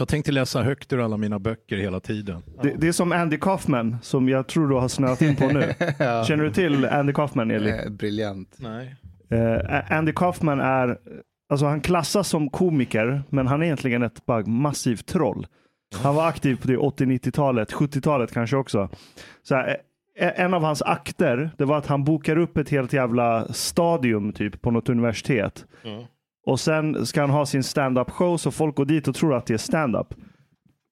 Jag tänkte läsa högt ur alla mina böcker hela tiden. Det, det är som Andy Kaufman som jag tror du har snöat in på nu. Ja. Känner du till Andy Kaufman Eli? Eh, briljant. Nej. Eh, Andy Kaufman är, alltså han klassas som komiker, men han är egentligen ett bara massivt troll. Han var aktiv på det 80-90-talet, 70-talet kanske också. Så här, eh, en av hans akter, det var att han bokar upp ett helt jävla stadium typ på något universitet. Och sen ska han ha sin stand-up show så folk går dit och tror att det är stand-up.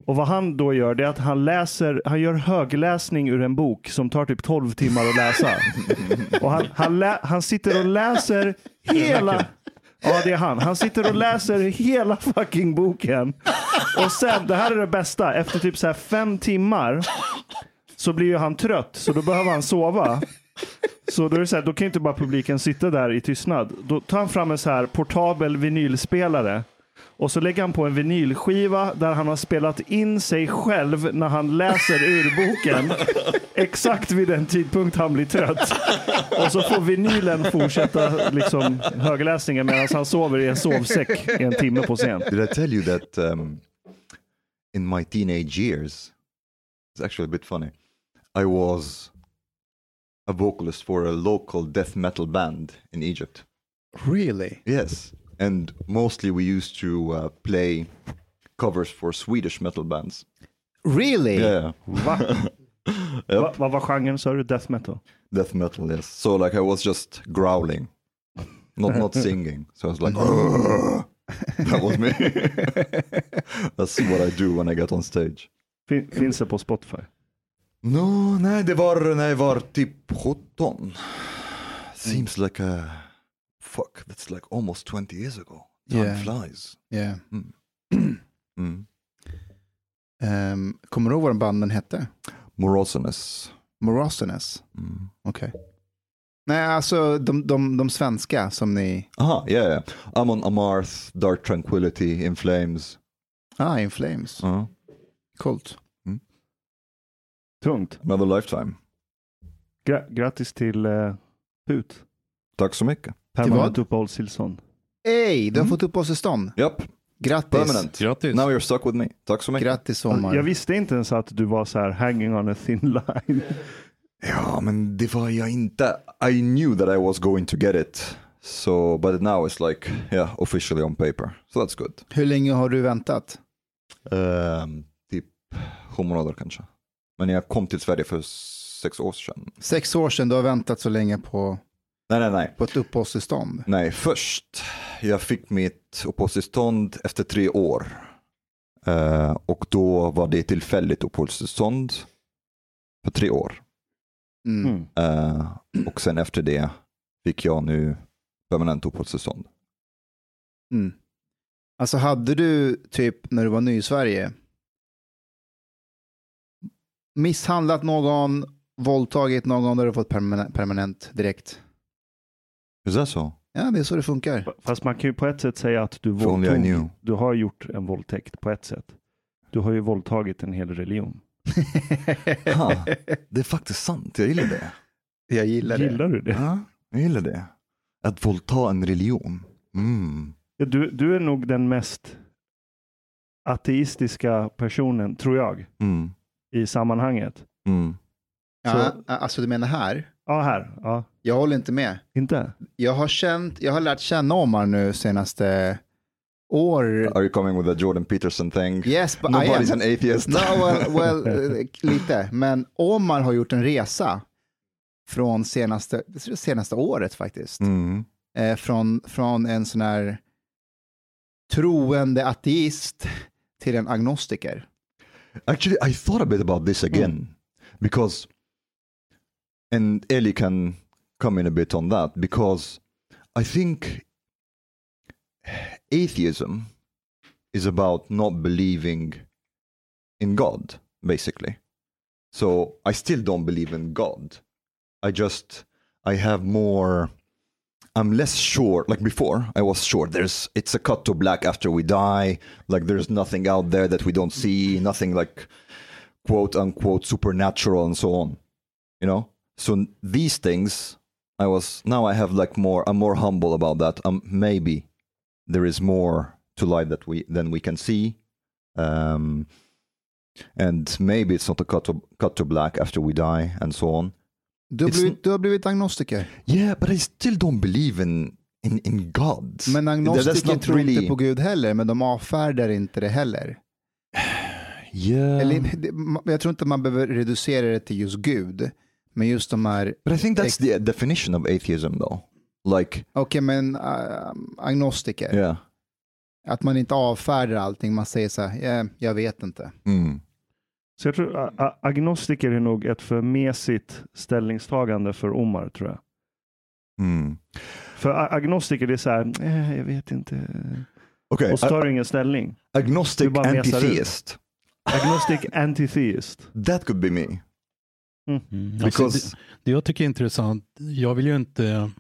Och vad han då gör det är att han läser, han gör högläsning ur en bok som tar typ 12 timmar att läsa. Och han, han, lä, han sitter och läser hela, ja det är han, han sitter och läser hela fucking boken. Och sen, det här är det bästa, efter typ så här fem timmar så blir ju han trött så då behöver han sova. Så då är det så här, då kan inte bara publiken sitta där i tystnad. Då tar han fram en så här portabel vinylspelare och så lägger han på en vinylskiva där han har spelat in sig själv när han läser ur boken. Exakt vid den tidpunkt han blir trött. Och så får vinylen fortsätta liksom högläsningen medan han sover i en sovsäck i en timme på scen. Did I tell you that um, in my teenage years, it's actually a bit funny. I was a vocalist for a local death metal band in Egypt. Really? Yes, and mostly we used to uh, play covers for Swedish metal bands. Really? Yeah, Va? Va, vad var genren sa du? Death metal? death metal. Yes. So like I was just growling, not not singing. So I was like, "Ugh." that was me. That's what I do when I get on stage. Fin, finns det på Spotify? No, nej, det var när jag var typ 17. Seems like a fuck. That's like almost 20 years ago. Time Yeah. flies. Yeah. Mm. Ehm, kommer du ihåg vad den banden hette? Moroseness. Morosenes? Mm. Okej. Nej, alltså de, de, de svenska som ni... Aha, yeah, yeah. Amon Amarth, Dark Tranquility, In Flames. Ah, In Flames. Uh, Coolt. Tungt. another lifetime. Gra grattis till uh, PUT. Tack så mycket. Permanent uppehållstillstånd. Hej, du har fått uppehållstillstånd. Japp, Grattis. permanent. Grattis. Now you're stuck with me. Tack så mycket. Grattis sommar. Jag visste inte ens att du var så här hanging on a thin line. Ja, men det var jag inte. I knew that I was going to get it. So, but now it's like, yeah, officially on paper. So that's good. Hur länge har du väntat? Ehm, typ sju månader kanske. Men jag kom till Sverige för sex år sedan. Sex år sedan, du har väntat så länge på, Nej, nej, nej. på ett uppehållstillstånd. Nej, först. Jag fick mitt uppehållstillstånd efter tre år. Eh, och då var det tillfälligt uppehållstillstånd för tre år. Mm. Eh, och sen efter det fick jag nu permanent uppehållstillstånd. Mm. Alltså hade du typ när du var ny i Sverige misshandlat någon, våldtagit någon, då hade du fått permanent, permanent direkt. Is that so? Ja, det är så det funkar. Fast man kan ju på ett sätt säga att du, våldtog, du har gjort en våldtäkt på ett sätt. Du har ju våldtagit en hel religion. Ha, det är faktiskt sant, jag gillar det. Jag gillar det. Gillar du det? Ja, jag gillar det. Att våldta en religion. Mm. Ja, Du, du är nog den mest ateistiska personen, tror jag, Mm. I sammanhanget. Mm. Ja, alltså du menar här? Ja, här. Ja. Jag håller inte med. Inte? Jag har, känt, jag har lärt känna Omar nu senaste år. Are you coming with a Jordan Peterson thing? Yes, but I Nobody's am. an atheist. No, well, well, eh, lite. Men Omar har gjort en resa från senaste, senaste året faktiskt. Mm. Eh, från, från en sån här troende ateist till en agnostiker. Actually, I thought a bit about this hmm. again because, and Eli can come in a bit on that because I think atheism is about not believing in God, basically. So I still don't believe in God. I just, I have more. I'm less sure. Like before, I was sure. There's it's a cut to black after we die. Like there's nothing out there that we don't see. Nothing like quote unquote supernatural and so on. You know. So these things, I was now I have like more. I'm more humble about that. Um, maybe there is more to life that we than we can see. Um, and maybe it's not a cut to cut to black after we die and so on. Du har, blivit, du har blivit agnostiker. Yeah, but I still don't believe in in in God. Men agnostiker tror really- inte på Gud heller, men de avfärdar inte det heller. Yeah, Eller, jag tror inte man behöver reducera det till just Gud, men just de här, but I think that's the definition of atheism, though. Like, okej men äh, agnostiker, yeah, att man inte avfärdar allting, man säger så här, ja, jag vet inte. mm. Så jag tror agnostiker är nog ett för mesigt ställningstagande för Omar, tror jag. Mm. För agnostiker, det är så här, eh, jag vet inte. Okay, Och så tar du ingen ställning. agnostic antitheist. Agnostic antitheist. That could be me. Mm. Because Alltså, det, det jag tycker är intressant, jag vill ju inte...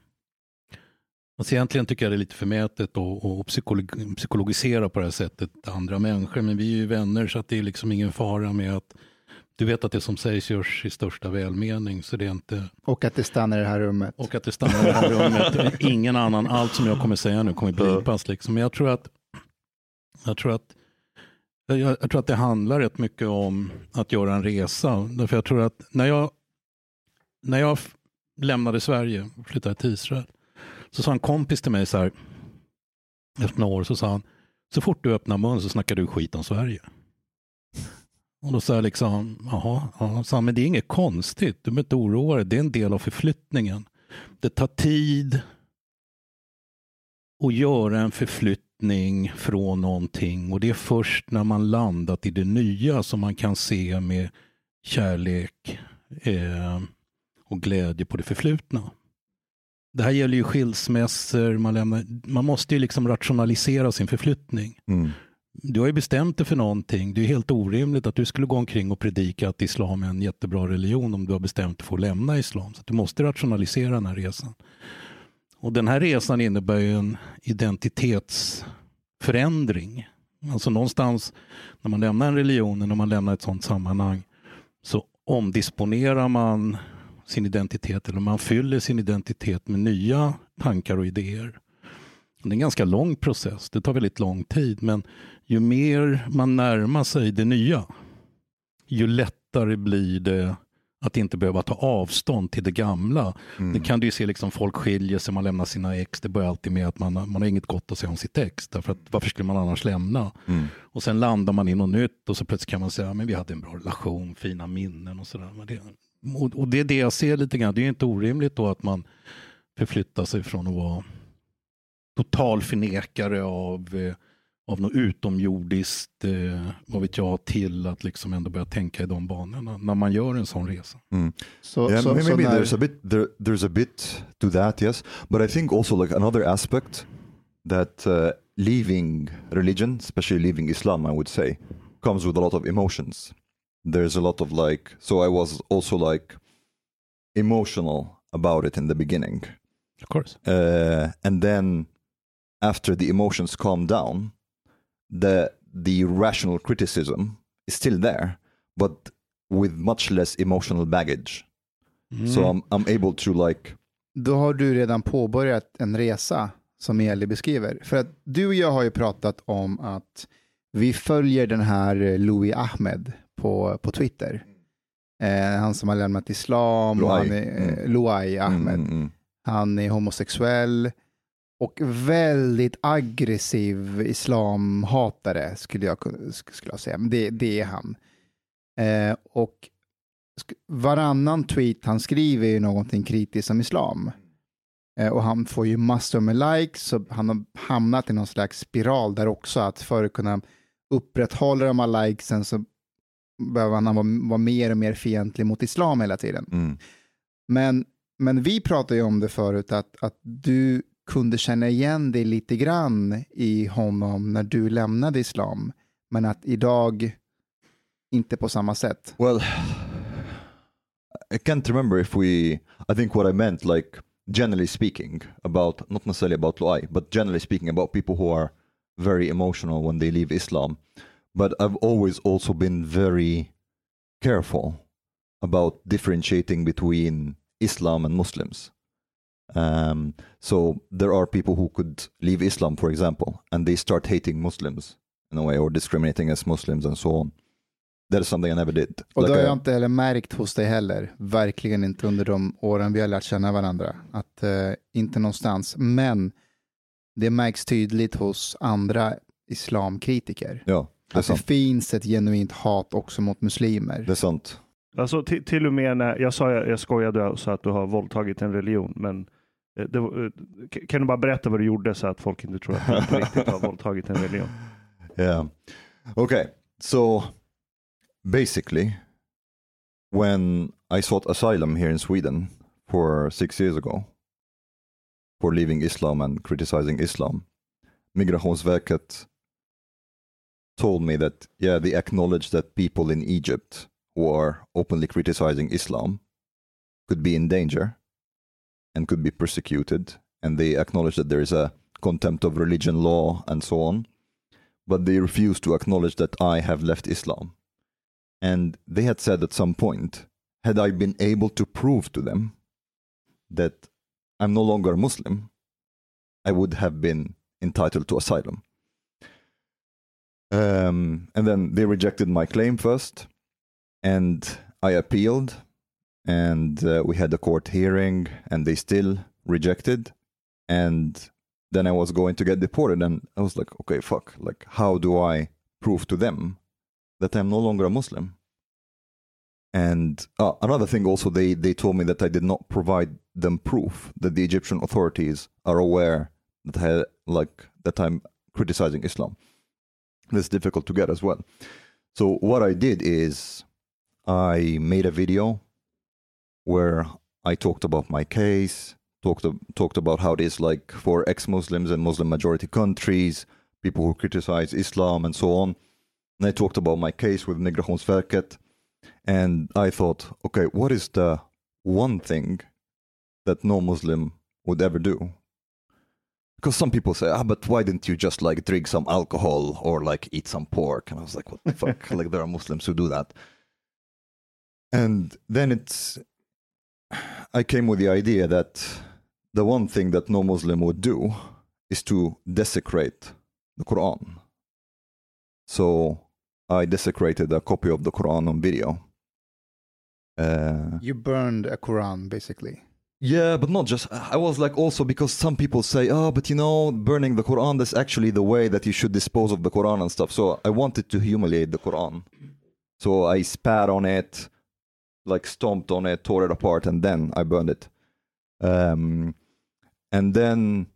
Alltså egentligen tycker jag det är lite förmätet att psykolog, psykologisera på det här sättet andra människor, men vi är ju vänner så att det är liksom ingen fara med att du vet att det som sägs görs i största välmening, så det är inte... Och att det stannar i det här rummet. Och att det stannar i det här rummet. Ingen annan, allt som jag kommer säga nu kommer blipas. Liksom. Men jag tror att, jag tror att jag, jag tror att det handlar rätt mycket om att göra en resa. Därför jag tror att när jag, när jag lämnade Sverige och flyttade till Israel så sa en kompis till mig så här efter några år så sa han så fort du öppnar mun så snackar du skit om Sverige. Och då sa jag liksom, jaha, ja, sa han, men det är inget konstigt, du behöver inte oroa dig, det är en del av förflyttningen. Det tar tid att göra en förflyttning från någonting och det är först när man landat i det nya som man kan se med kärlek eh, och glädje på det förflutna. Det här gäller ju skilsmässor, man, lämnar, man måste ju liksom rationalisera sin förflyttning. Mm. Du har ju bestämt dig för någonting. Det är helt orimligt att du skulle gå omkring och predika att islam är en jättebra religion om du har bestämt dig för att lämna islam. Så du måste rationalisera den här resan. Och den här resan innebär ju en identitetsförändring. Alltså någonstans när man lämnar en religion, när man lämnar ett sådant sammanhang, så omdisponerar man sin identitet eller man fyller sin identitet med nya tankar och idéer. Det är en ganska lång process, det tar väldigt lång tid, men ju mer man närmar sig det nya, ju lättare blir det att inte behöva ta avstånd till det gamla. Det kan du ju se, liksom, folk skiljer sig, man lämnar sina ex, det börjar alltid med att man, man har inget gott att säga om sitt ex, därför att varför skulle man annars lämna? Mm. Och sen landar man i något nytt och så plötsligt kan man säga, men vi hade en bra relation, fina minnen och sådär. Men det, och, och det är det jag ser lite grann, det är ju inte orimligt då att man förflyttar sig från att vara total förnekare av, eh, av något utomjordiskt, eh, vad vet jag, till att liksom ändå börja tänka i de banorna när man gör en sån resa. Så, Yeah, så, maybe så när, there's a bit there, there's a bit to that, yes. But I think also like another aspect that uh, leaving religion, especially leaving Islam, I would say, comes with a lot of emotions. There's a lot of like, so I was also like emotional about it in the beginning. Of course. uh, and then after the emotions calm down, the the rational criticism is still there, but with much less emotional baggage. So I'm I'm able to like Då har du redan påbörjat en resa som Eli beskriver. För att du och jag har ju pratat om att vi följer den här Louis Ahmed på, på Twitter. Eh, han som har lämnat islam, och han är, eh, Mm. Louai Ahmed. mm, mm, Han är homosexuell och väldigt aggressiv islamhatare skulle jag, skulle jag säga. Men det, det är han. Eh, och varannan tweet han skriver är någonting kritiskt om islam. Eh, och han får ju massor med likes, så han har hamnat i någon slags spiral där också, att för att kunna upprätthålla de här likesen så behöver han vara, vara mer och mer fientlig mot islam hela tiden. mm. Men, men vi pratade ju om det förut, att, att du kunde känna igen dig lite grann i honom när du lämnade islam, men att idag inte på samma sätt. Well, I can't remember if we. I think what I meant, like generally speaking, about not necessarily about Luai, but generally speaking about people who are very emotional when they leave Islam. But I've always also been very careful about differentiating between Islam and Muslims. Um, so there are people who could leave Islam, for example, and they start hating Muslims in a way or discriminating as Muslims and so on. That is something I never did. Och Like det har jag inte heller märkt hos dig heller, verkligen inte under de åren vi har lärt känna varandra. Att eh, inte någonstans, men det märks tydligt hos andra islamkritiker. Ja, det Att det sant. finns ett genuint hat också mot muslimer. Det är sant. Alltså till, till och med när jag sa, jag skojade och sa att du har våldtagit en religion, men eh, det, eh, kan du bara berätta vad du gjorde så att folk inte tror att du riktigt har våldtagit en religion? Yeah. Okay. So basically, when I sought asylum here in Sweden for six years ago for leaving Islam and criticizing Islam, Migrationsverket told me that, yeah, they acknowledge that people in Egypt who are openly criticizing Islam could be in danger and could be persecuted. And they acknowledge that there is a contempt of religion law and so on but they refused to acknowledge that I have left Islam. And they had said at some point, had I been able to prove to them that I'm no longer Muslim, I would have been entitled to asylum. Um, and then they rejected my claim first, and I appealed, and uh, we had a court hearing, and they still rejected. And then I was going to get deported, and I was like, okay, fuck, like, how do I prove to them that I'm no longer a Muslim? And uh, another thing, also, they they told me that I did not provide them proof that the Egyptian authorities are aware that I like that I'm criticizing Islam. That's difficult to get as well. So what I did is I made a video where I talked about my case, talked talked about how it is like for ex-Muslims and Muslim majority countries, people who criticize Islam and so on. And I talked about my case with Migrationsverket, and I thought, okay, what is the one thing that no Muslim would ever do? Because some people say, ah, but why didn't you just like drink some alcohol or like eat some pork? And I was like, what the fuck? like there are Muslims who do that. And then it's I came with the idea that the one thing that no Muslim would do is to desecrate the Quran. So I desecrated a copy of the Quran on video. Uh, You burned a Quran basically. Yeah, but not just. I was like also because some people say, oh, but you know, burning the Quran, that's actually the way that you should dispose of the Quran and stuff. So I wanted to humiliate the Quran. So I spat on it, like stomped on it, tore it apart, and then I burned it. Um, and then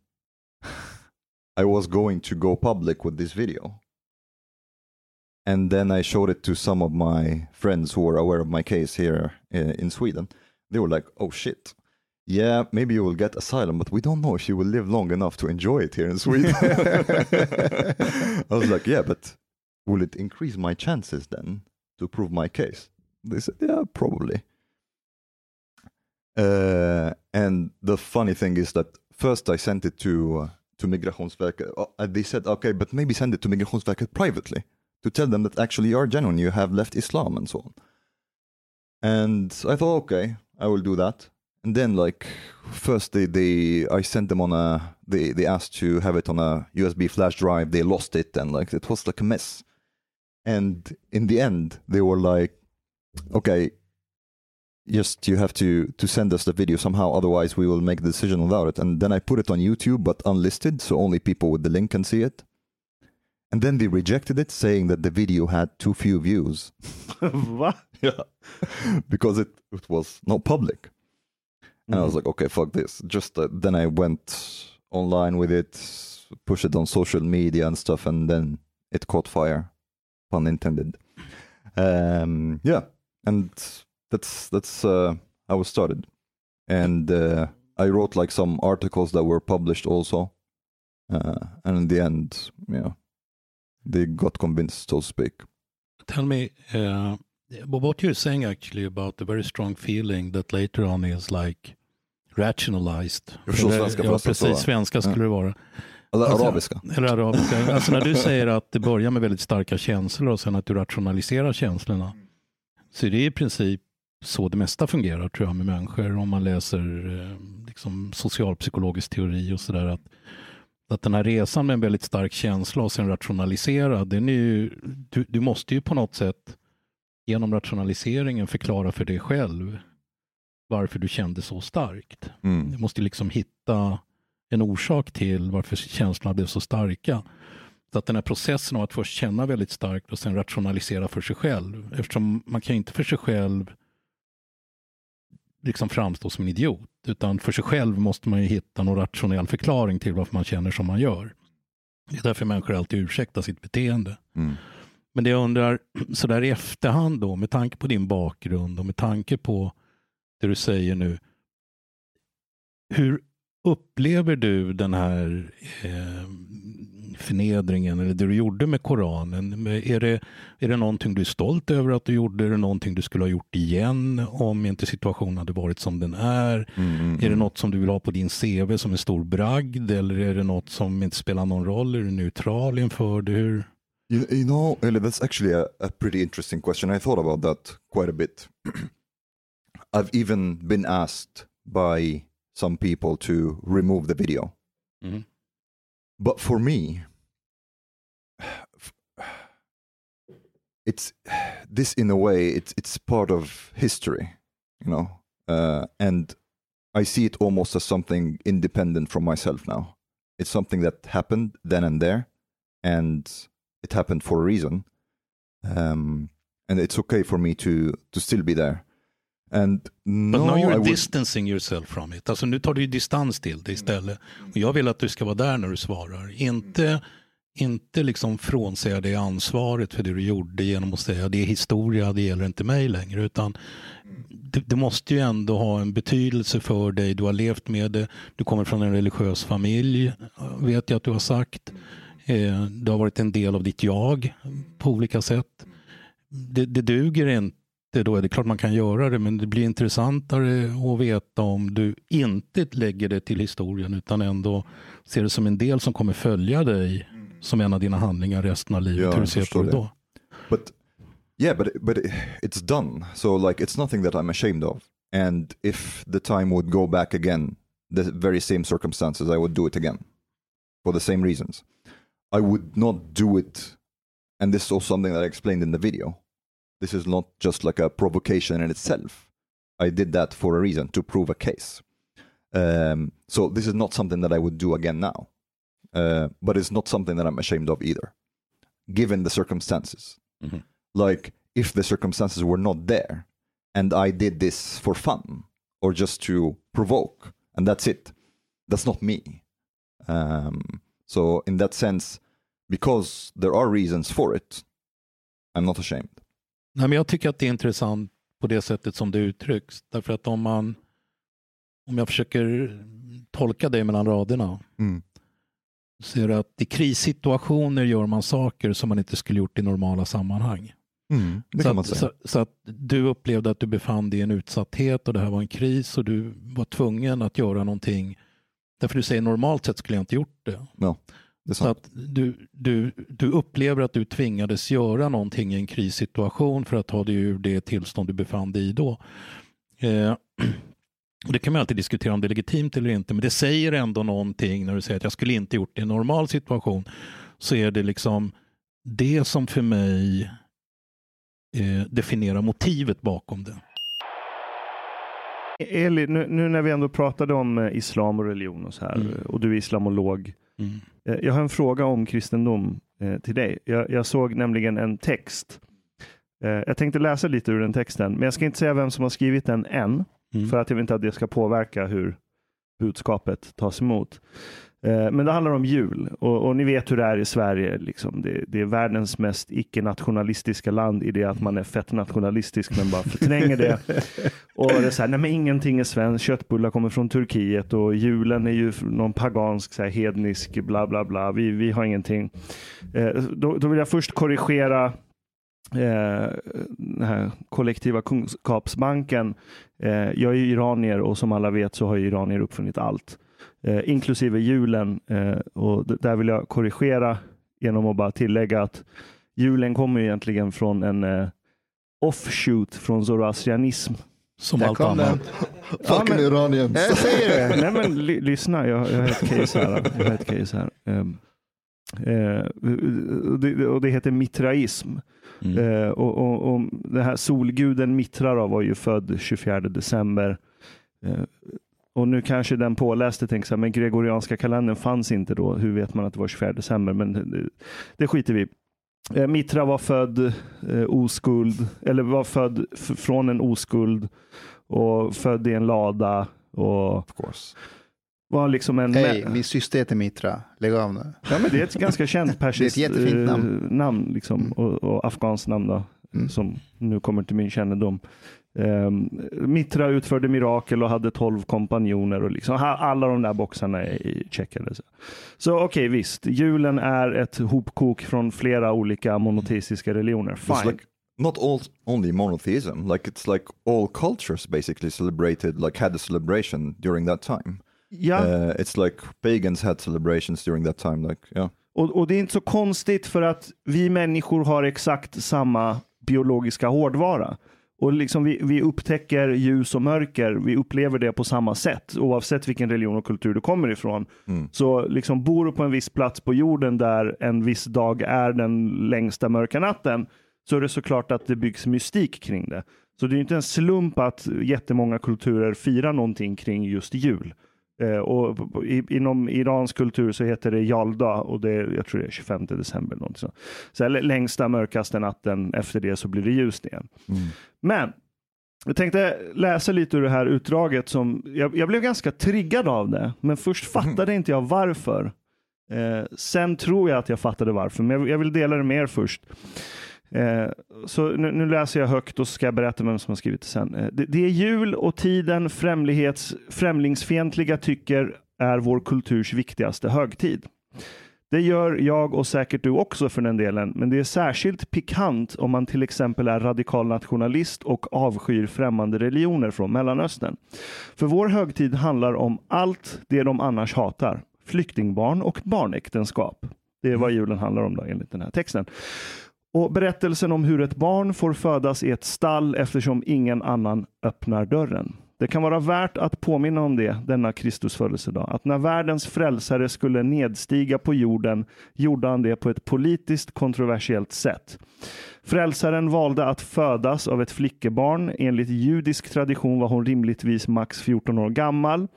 I was going to go public with this video. And then I showed it to some of my friends who were aware of my case here uh, in Sweden. They were like, oh shit. Yeah, maybe you will get asylum, but we don't know if you will live long enough to enjoy it here in Sweden. I was like, yeah, but will it increase my chances then to prove my case? They said, yeah, probably. Uh, And the funny thing is that first I sent it to uh, to Migrationsverket. Uh, and they said, okay, but maybe send it to Migrationsverket privately to tell them that actually you are genuine, you have left Islam and so on. And I thought, okay, I will do that. And then, like, first they, they I sent them on a they they asked to have it on a USB flash drive. They lost it, and like it was like a mess. And in the end, they were like, okay, just you have to to send us the video somehow otherwise we will make the decision without it and then i put it on youtube but unlisted so only people with the link can see it and then they rejected it saying that the video had too few views Va? yeah because it, it was not public and i was like okay fuck this. Just uh, then i went online with it pushed it on social media and stuff and then it caught fire. Pun intended. Um yeah. And that's that's uh, how it started, and uh, I wrote like some articles that were published also, uh, and in the end, yeah, they got convinced, so to speak. Tell me, uh, what you're saying actually about the very strong feeling that later on is like rationalized. Jag förstår svenska ja, precis. Svenska skulle det vara. Eller Alltså, arabiska. Eller arabiska. Alltså när du säger att det börjar med väldigt starka känslor och sen att du rationaliserar känslorna. Så det är i princip så det mesta fungerar tror jag med människor om man läser eh, liksom socialpsykologisk teori och sådär. Att, att den här resan med en väldigt stark känsla och sen rationalisera, den är ju, du, du måste ju på något sätt genom rationaliseringen förklara för dig själv varför du kände så starkt. Mm. Du måste liksom hitta en orsak till varför känslorna blev så starka. Så att den här processen av att först känna väldigt starkt och sen rationalisera för sig själv. Eftersom man kan ju inte för sig själv liksom framstå som en idiot. Utan för sig själv måste man ju hitta någon rationell förklaring till varför man känner som man gör. Det är därför människor alltid ursäktar sitt beteende. Mm. Men det jag undrar, sådär i efterhand då, med tanke på din bakgrund och med tanke på det du säger nu. Hur upplever du den här eh, förnedringen eller det du gjorde med Koranen? Är det, är det någonting du är stolt över att du gjorde? Är det någonting du skulle ha gjort igen om inte situationen hade varit som den är? Mm, mm, Är det mm. något som du vill ha på din CV som en stor bragd eller är det något som inte spelar någon roll? Är du neutral inför det? Hur? You, you know, Eli, that's actually a, a pretty interesting question. I thought about that quite a bit. I've even been asked by some people to remove the video. Mhm. But for me, it's this in a way it's it's part of history, you know, uh, and I see it almost as something independent from myself now. It's something that happened then and there, and it happened for a reason, um, and it's okay for me to to still be there. And But no, now I you're would, distancing yourself from it. Alltså nu tar du distans till det istället. Och jag vill att du ska vara där när du svarar. Inte, inte liksom frånsäga dig ansvaret för det du gjorde genom att säga det är historia, det gäller inte mig längre. Utan det, det måste ju ändå ha en betydelse för dig. Du har levt med det. Du kommer från en religiös familj, vet jag att du har sagt. Eh, det har varit en del av ditt jag på olika sätt. Det, det duger inte då. Det är klart man kan göra det, men det blir intressantare att veta om du inte lägger det till historien utan ändå ser det som en del som kommer följa dig som en av dina handlingar resten av livet. Ja, Hur du ser på det. då? but yeah but but it's done so like it's nothing that i'm ashamed of and if the time would go back again the very same circumstances i would do it again for the same reasons i would not do it. And this is also something that i explained in the video. This is not just like a provocation in itself. I did that for a reason to prove a case. Um, so this is not something that i would do again now. Uh, but it's not something that i'm ashamed of either given the circumstances. Mhm. like if the circumstances were not there and I did this for fun or just to provoke and that's it. That's not me. Um, so in that sense because there are reasons for it I'm not ashamed Nej, men jag tycker att det är intressant på det sättet som det uttrycks. Därför att om man, om jag försöker tolka dig mellan raderna, Mm. så är det att i krissituationer gör man saker som man inte skulle gjort i normala sammanhang. Mm, Så att, så, så att du upplevde att du befann dig i en utsatthet och det här var en kris och du var tvungen att göra någonting. Därför du säger normalt sett skulle jag inte gjort det. Ja, Så att du, du, du upplever att du tvingades göra någonting i en krissituation för att ta dig ur det tillstånd du befann dig i då. Eh, det kan man alltid diskutera om det är legitimt eller inte, men det säger ändå någonting när du säger att jag skulle inte gjort det i en normal situation. Så är det liksom det som för mig eh, definierar motivet bakom det. Eli, nu, nu när vi ändå pratade om eh, islam och religion och så här, Mm. och du är islamolog. Mm. Eh, Jag har en fråga om kristendom eh, till dig. Jag, jag såg nämligen en text. Eh, jag tänkte läsa lite ur den texten, men jag ska inte säga vem som har skrivit den än, Mm. för att jag vill inte att det ska påverka hur budskapet tas emot. Eh, men det handlar om jul och, och ni vet hur det är i Sverige. Liksom. Det, det är världens mest icke-nationalistiska land i det att man är fett nationalistisk men bara förtränger det. Och det är så här, nej men ingenting är svenskt, köttbullar kommer från Turkiet och julen är ju någon pagansk, så här, hednisk, bla bla bla. Vi, vi har ingenting. Eh, då, då vill jag först korrigera eh, den här kollektiva kunskapsbanken. Eh, jag är iranier och som alla vet så har iranier uppfunnit allt. Eh, inklusive julen. Eh, och där vill jag korrigera genom att bara tillägga att julen kommer egentligen från en eh, offshoot från zoroastrianism. Som Där allt annat. Fucking Iranians. Jag säger det. Nej men ly- lyssna, jag, jag har ett case här. Jag har ett case här. Ehm, eh, och, det, och det heter mitraism. Mm. Eh, och, och, och den här solguden Mitra då, var ju född 24 december. Eh, och nu kanske den påläste tänker så här, men gregorianska kalendern fanns inte då. Hur vet man att det var 24 december? Men det, det skiter vi. Eh, Mitra var född eh, oskuld, eller var född f- från en oskuld och född i en lada och Of course. var liksom en... Hej, min syster heter Mitra. Lägg av nu. Ja, men det är ett ganska känt persiskt jättefint eh, namn. namn liksom, och, och afghanskt namn då, Mm. som nu kommer till min kännedom. Um, Mitra utförde mirakel och hade tolv kompanjoner och liksom, alla de där boxarna är i- checkade. Så, så okej, visst. Julen är ett hopkok från flera olika monoteistiska religioner. It's Fine. like not all only monotheism. Like it's like all cultures basically celebrated, like had a celebration during that time. ja, Uh, it's like pagans had celebrations during that time. Like yeah, och, och det är inte så konstigt för att vi människor har exakt samma biologiska hårdvara. Och liksom vi, vi upptäcker ljus och mörker, vi upplever det på samma sätt oavsett vilken religion och kultur du kommer ifrån. Mm. Så liksom bor du på en viss plats på jorden där en viss dag är den längsta mörka natten så är det såklart att det byggs mystik kring det. Så det är inte en slump att jättemånga kulturer firar någonting kring just jul. Eh, och i, inom iransk kultur så heter det Jalda och det är, jag tror det är 25 december. Något så. Så här, längsta mörkaste natten, efter det så blir det ljust igen. Men jag tänkte läsa lite ur det här utdraget som jag, jag blev ganska triggad av det, men först fattade inte jag varför. Eh, sen tror jag att jag fattade varför, men jag, jag vill dela det med er först. Eh, så nu, nu läser jag högt och så ska jag berätta vem som har skrivit det sen. Eh, det, det är jul och tiden främlighets, främlingsfientliga tycker är vår kulturs viktigaste högtid. Det gör jag och säkert du också för den delen, men det är särskilt pikant om man till exempel är radikal nationalist och avskyr främmande religioner från Mellanöstern. För vår högtid handlar om allt det de annars hatar. Flyktingbarn och barnäktenskap. Det är vad julen handlar om då, enligt den här texten. Och berättelsen om hur ett barn får födas i ett stall eftersom ingen annan öppnar dörren. Det kan vara värt att påminna om det denna Kristus födelsedag. Att när världens frälsare skulle nedstiga på jorden gjorde han det på ett politiskt kontroversiellt sätt. Frälsaren valde att födas av ett flickebarn. Enligt judisk tradition var hon rimligtvis max 14 år gammal.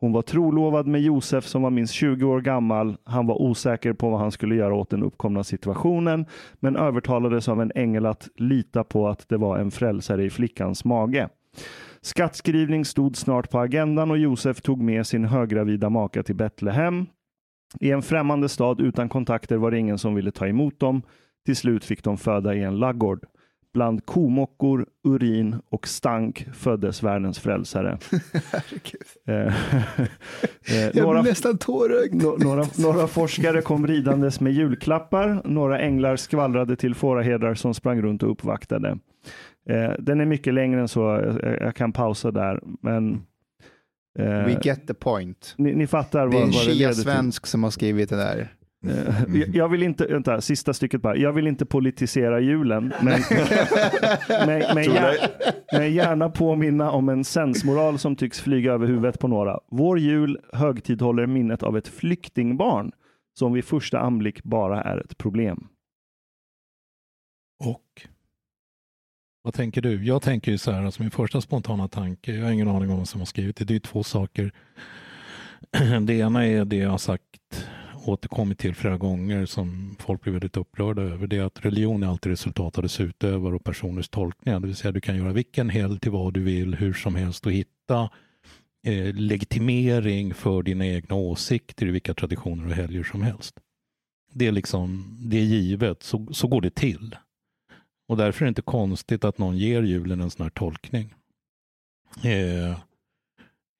Hon var trolovad med Josef som var minst 20 år gammal. Han var osäker på vad han skulle göra åt den uppkomna situationen, men övertalades av en ängel att lita på att det var en frälsare i flickans mage. Skattskrivning stod snart på agendan och Josef tog med sin höggravida maka till Betlehem. I en främmande stad utan kontakter var det ingen som ville ta emot dem. Till slut fick de föda i en laggård. Bland komockor, urin och stank föddes världens frälsare. Eh, eh, Jag några, nästan tårögd. några, några forskare kom ridandes med julklappar. Några änglar skvallrade till fåraherdar som sprang runt och uppvaktade. Eh, den är mycket längre än så. Jag, jag kan pausa där. Men eh, We get the point. ni, ni fattar är vad, en vad det leder till. shia-svensk som har skrivit det där. Eh, jag- Jag vill inte, vänta, sista stycket bara. Jag vill inte politisera julen, men, men, men, gär, men gärna påminna om en sensmoral som tycks flyga över huvudet på några. Vår jul högtidhåller minnet av ett flyktingbarn som vid första anblick bara är ett problem. Och vad tänker du? Jag tänker ju så här, alltså min första spontana tanke, jag har ingen aning om vem som har skrivit det, det är ju två saker. Det ena är det jag har sagt, återkommit till flera gånger, som folk blir väldigt upprörda över, det är att religion är alltid resultat av dess utövare och personers tolkningar. Det vill säga du kan göra vilken helg till vad du vill, hur som helst och hitta eh, legitimering för dina egna åsikter i vilka traditioner och helger som helst. Det är liksom, det är givet, så, så går det till. Och därför är det inte konstigt att någon ger julen en sån här tolkning. Eh,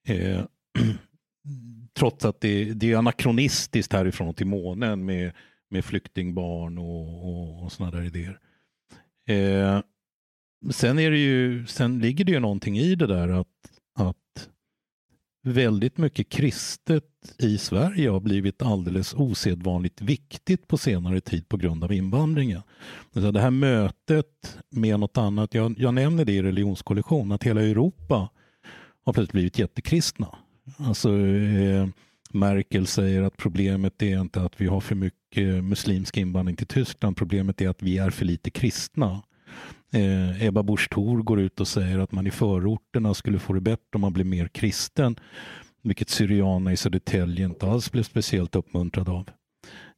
eh, trots att det, det är anakronistiskt härifrån till månen med, med flyktingbarn och, och, och sådana där idéer. Eh, sen, är det ju, sen ligger det ju någonting i det där att, att väldigt mycket kristet i Sverige har blivit alldeles osedvanligt viktigt på senare tid på grund av invandringen. Det här mötet med något annat, jag, jag nämner det i religionskollision, att hela Europa har plötsligt blivit jättekristna. Alltså, eh, Merkel säger att problemet är inte att vi har för mycket muslimsk invandring till Tyskland, problemet är att vi är för lite kristna. Eh, Ebba Busch Thor går ut och säger att man i förorterna skulle få det bättre om man blir mer kristen, vilket syrianerna i Södertälje inte alls blev speciellt uppmuntrade av.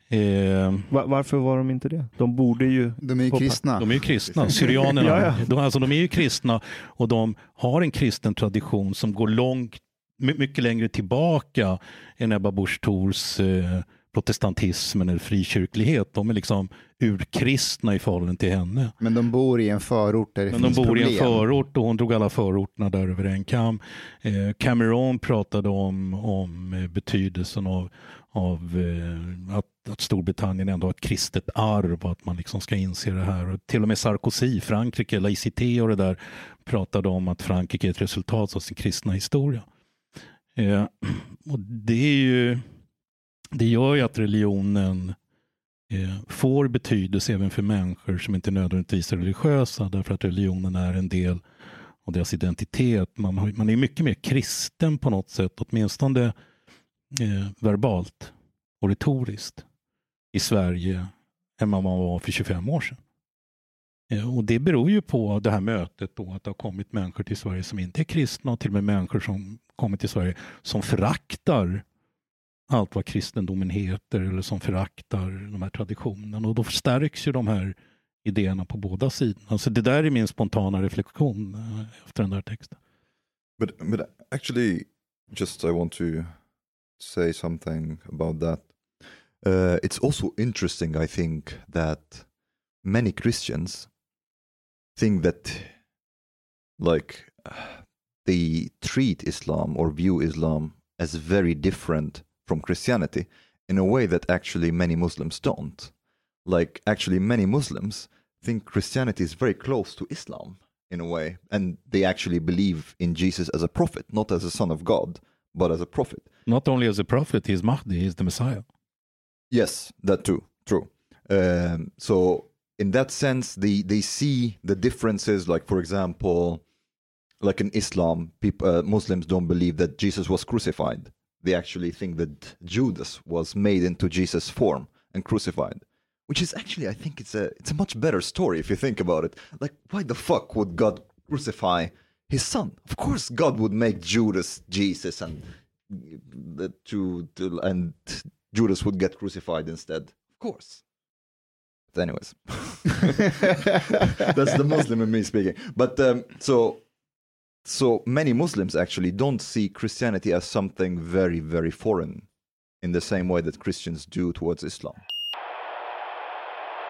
Eh, Va- varför var de inte det? De borde ju... De är ju Hoppa. kristna. de är ju kristna, syrianerna. Ja, ja. De, alltså, de är ju kristna och de har en kristen tradition som går långt, my- mycket längre tillbaka än Ebba Busch Thors eh, protestantismen eller frikyrklighet. De är liksom urkristna i förhållande till henne. Men de bor i en förort där det Men de finns bor problem. i en förort och hon drog alla förorterna där över en kam. Eh, Cameron pratade om, om eh, betydelsen av, av eh, att, att Storbritannien ändå har ett kristet arv och att man liksom ska inse det här. Och till och med Sarkozy, Frankrike, laicité och det där pratade om att Frankrike är ett resultat av sin kristna historia. Eh, och det är ju det gör ju att religionen eh, får betydelse även för människor som inte nödvändigtvis är religiösa därför att religionen är en del av deras identitet. Man, man är mycket mer kristen på något sätt, åtminstone eh, verbalt och retoriskt i Sverige än vad man var för 25 år sedan. Eh, och det beror ju på det här mötet då att det har kommit människor till Sverige som inte är kristna och till och med människor som kommit till Sverige som föraktar allt vad kristendomen heter eller som föraktar de här traditionerna. Och då förstärks ju de här idéerna på båda sidorna. Alltså det där är min spontana reflektion eh, efter den där texten. But but actually, just I want to say something about that. Uh, it's also interesting, I think, that many Christians think that, like, uh, they treat Islam or view Islam as very different from Christianity in a way that actually many Muslims don't. Like, actually, many Muslims think Christianity is very close to Islam in a way, and they actually believe in Jesus as a prophet, not as a son of God, but as a prophet. Not only as a prophet, he is Mahdi, he is the Messiah. Yes, that too, true. Um, so in that sense, they they see the differences. Like for example, like in Islam, people uh, Muslims don't believe that Jesus was crucified. They actually think that Judas was made into Jesus' form and crucified. Which is actually, I think it's a it's a much better story if you think about it. Like, why the fuck would God crucify his son? Of course, God would make Judas Jesus and the to, to and Judas would get crucified instead. Of course. But anyways, that's the Muslim in me speaking. But um, so so many Muslims actually don't see Christianity as something very very foreign in the same way that Christians do towards Islam.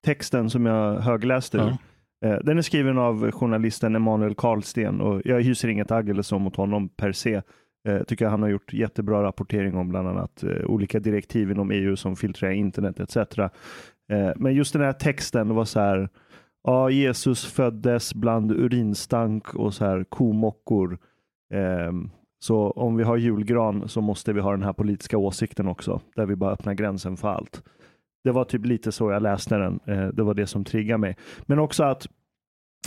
Texten som jag högläste. Eh, Den är skriven av journalisten Emanuel Karlsten och jag hyser inget agg så mot honom per se. Eh, tycker han har gjort jättebra rapportering om bland annat eh, olika direktiv inom EU som filtrerar internet etc. Men just den här texten var så här, ja, Jesus föddes bland urinstank och så här komockor. Ehm, Så om vi har julgran så måste vi ha den här politiska åsikten också, där vi bara öppnar gränsen för allt. Det var typ lite så jag läste den. Eh, Det var det som triggade mig. Men också att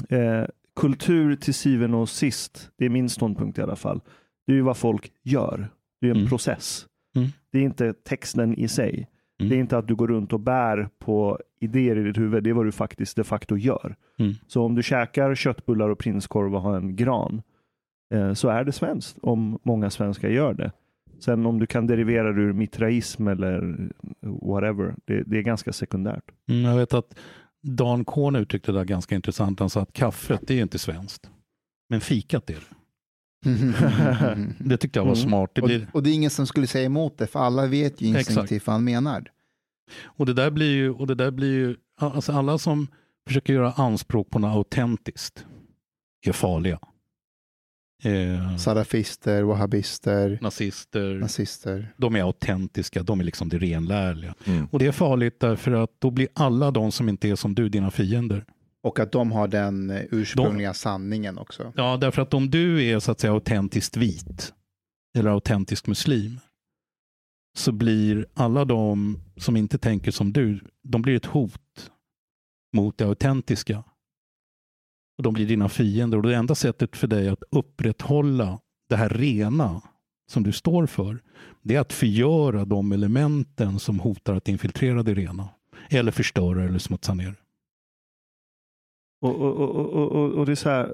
eh, kultur till syvende och sist, det är min ståndpunkt i alla fall, det är ju vad folk gör. Det är en Mm. process. Mm. Det är inte texten i sig. Mm. Det är inte att du går runt och bär på idéer i ditt huvud. Det är vad du faktiskt de facto gör. Mm. Så om du käkar köttbullar och prinskorv och har en gran eh, så är det svenskt om många svenskar gör det. Sen om du kan derivera det ur mitraism eller whatever, det, det är ganska sekundärt. Mm, jag vet att Dan Kohn uttryckte det där ganska intressant. Han sa att kaffet det är inte svenskt. Men fikat är det. Det tyckte jag var Mm. smart. Det och, blir, och det är ingen som skulle säga emot det, för alla vet ju instinktivt vad han menar. och det där blir ju, och det där blir ju alltså alla som försöker göra anspråk på något autentiskt är farliga. Eh, Salafister, wahhabister, nazister, nazister. de är autentiska, de är liksom det renlärliga. Mm. Och det är farligt därför att då blir alla de som inte är som du dina fiender. Och att de har den eh, ursprungliga sanningen också. Ja, därför att om du är så att säga autentiskt vit eller autentisk muslim så blir alla de som inte tänker som du, de blir ett hot mot det autentiska. Och de blir dina fiender och det enda sättet för dig att upprätthålla det här rena som du står för, det är att förgöra de elementen som hotar att infiltrera det rena. Eller förstöra eller smutsa ner. Och, och, och, och, och, det är så här,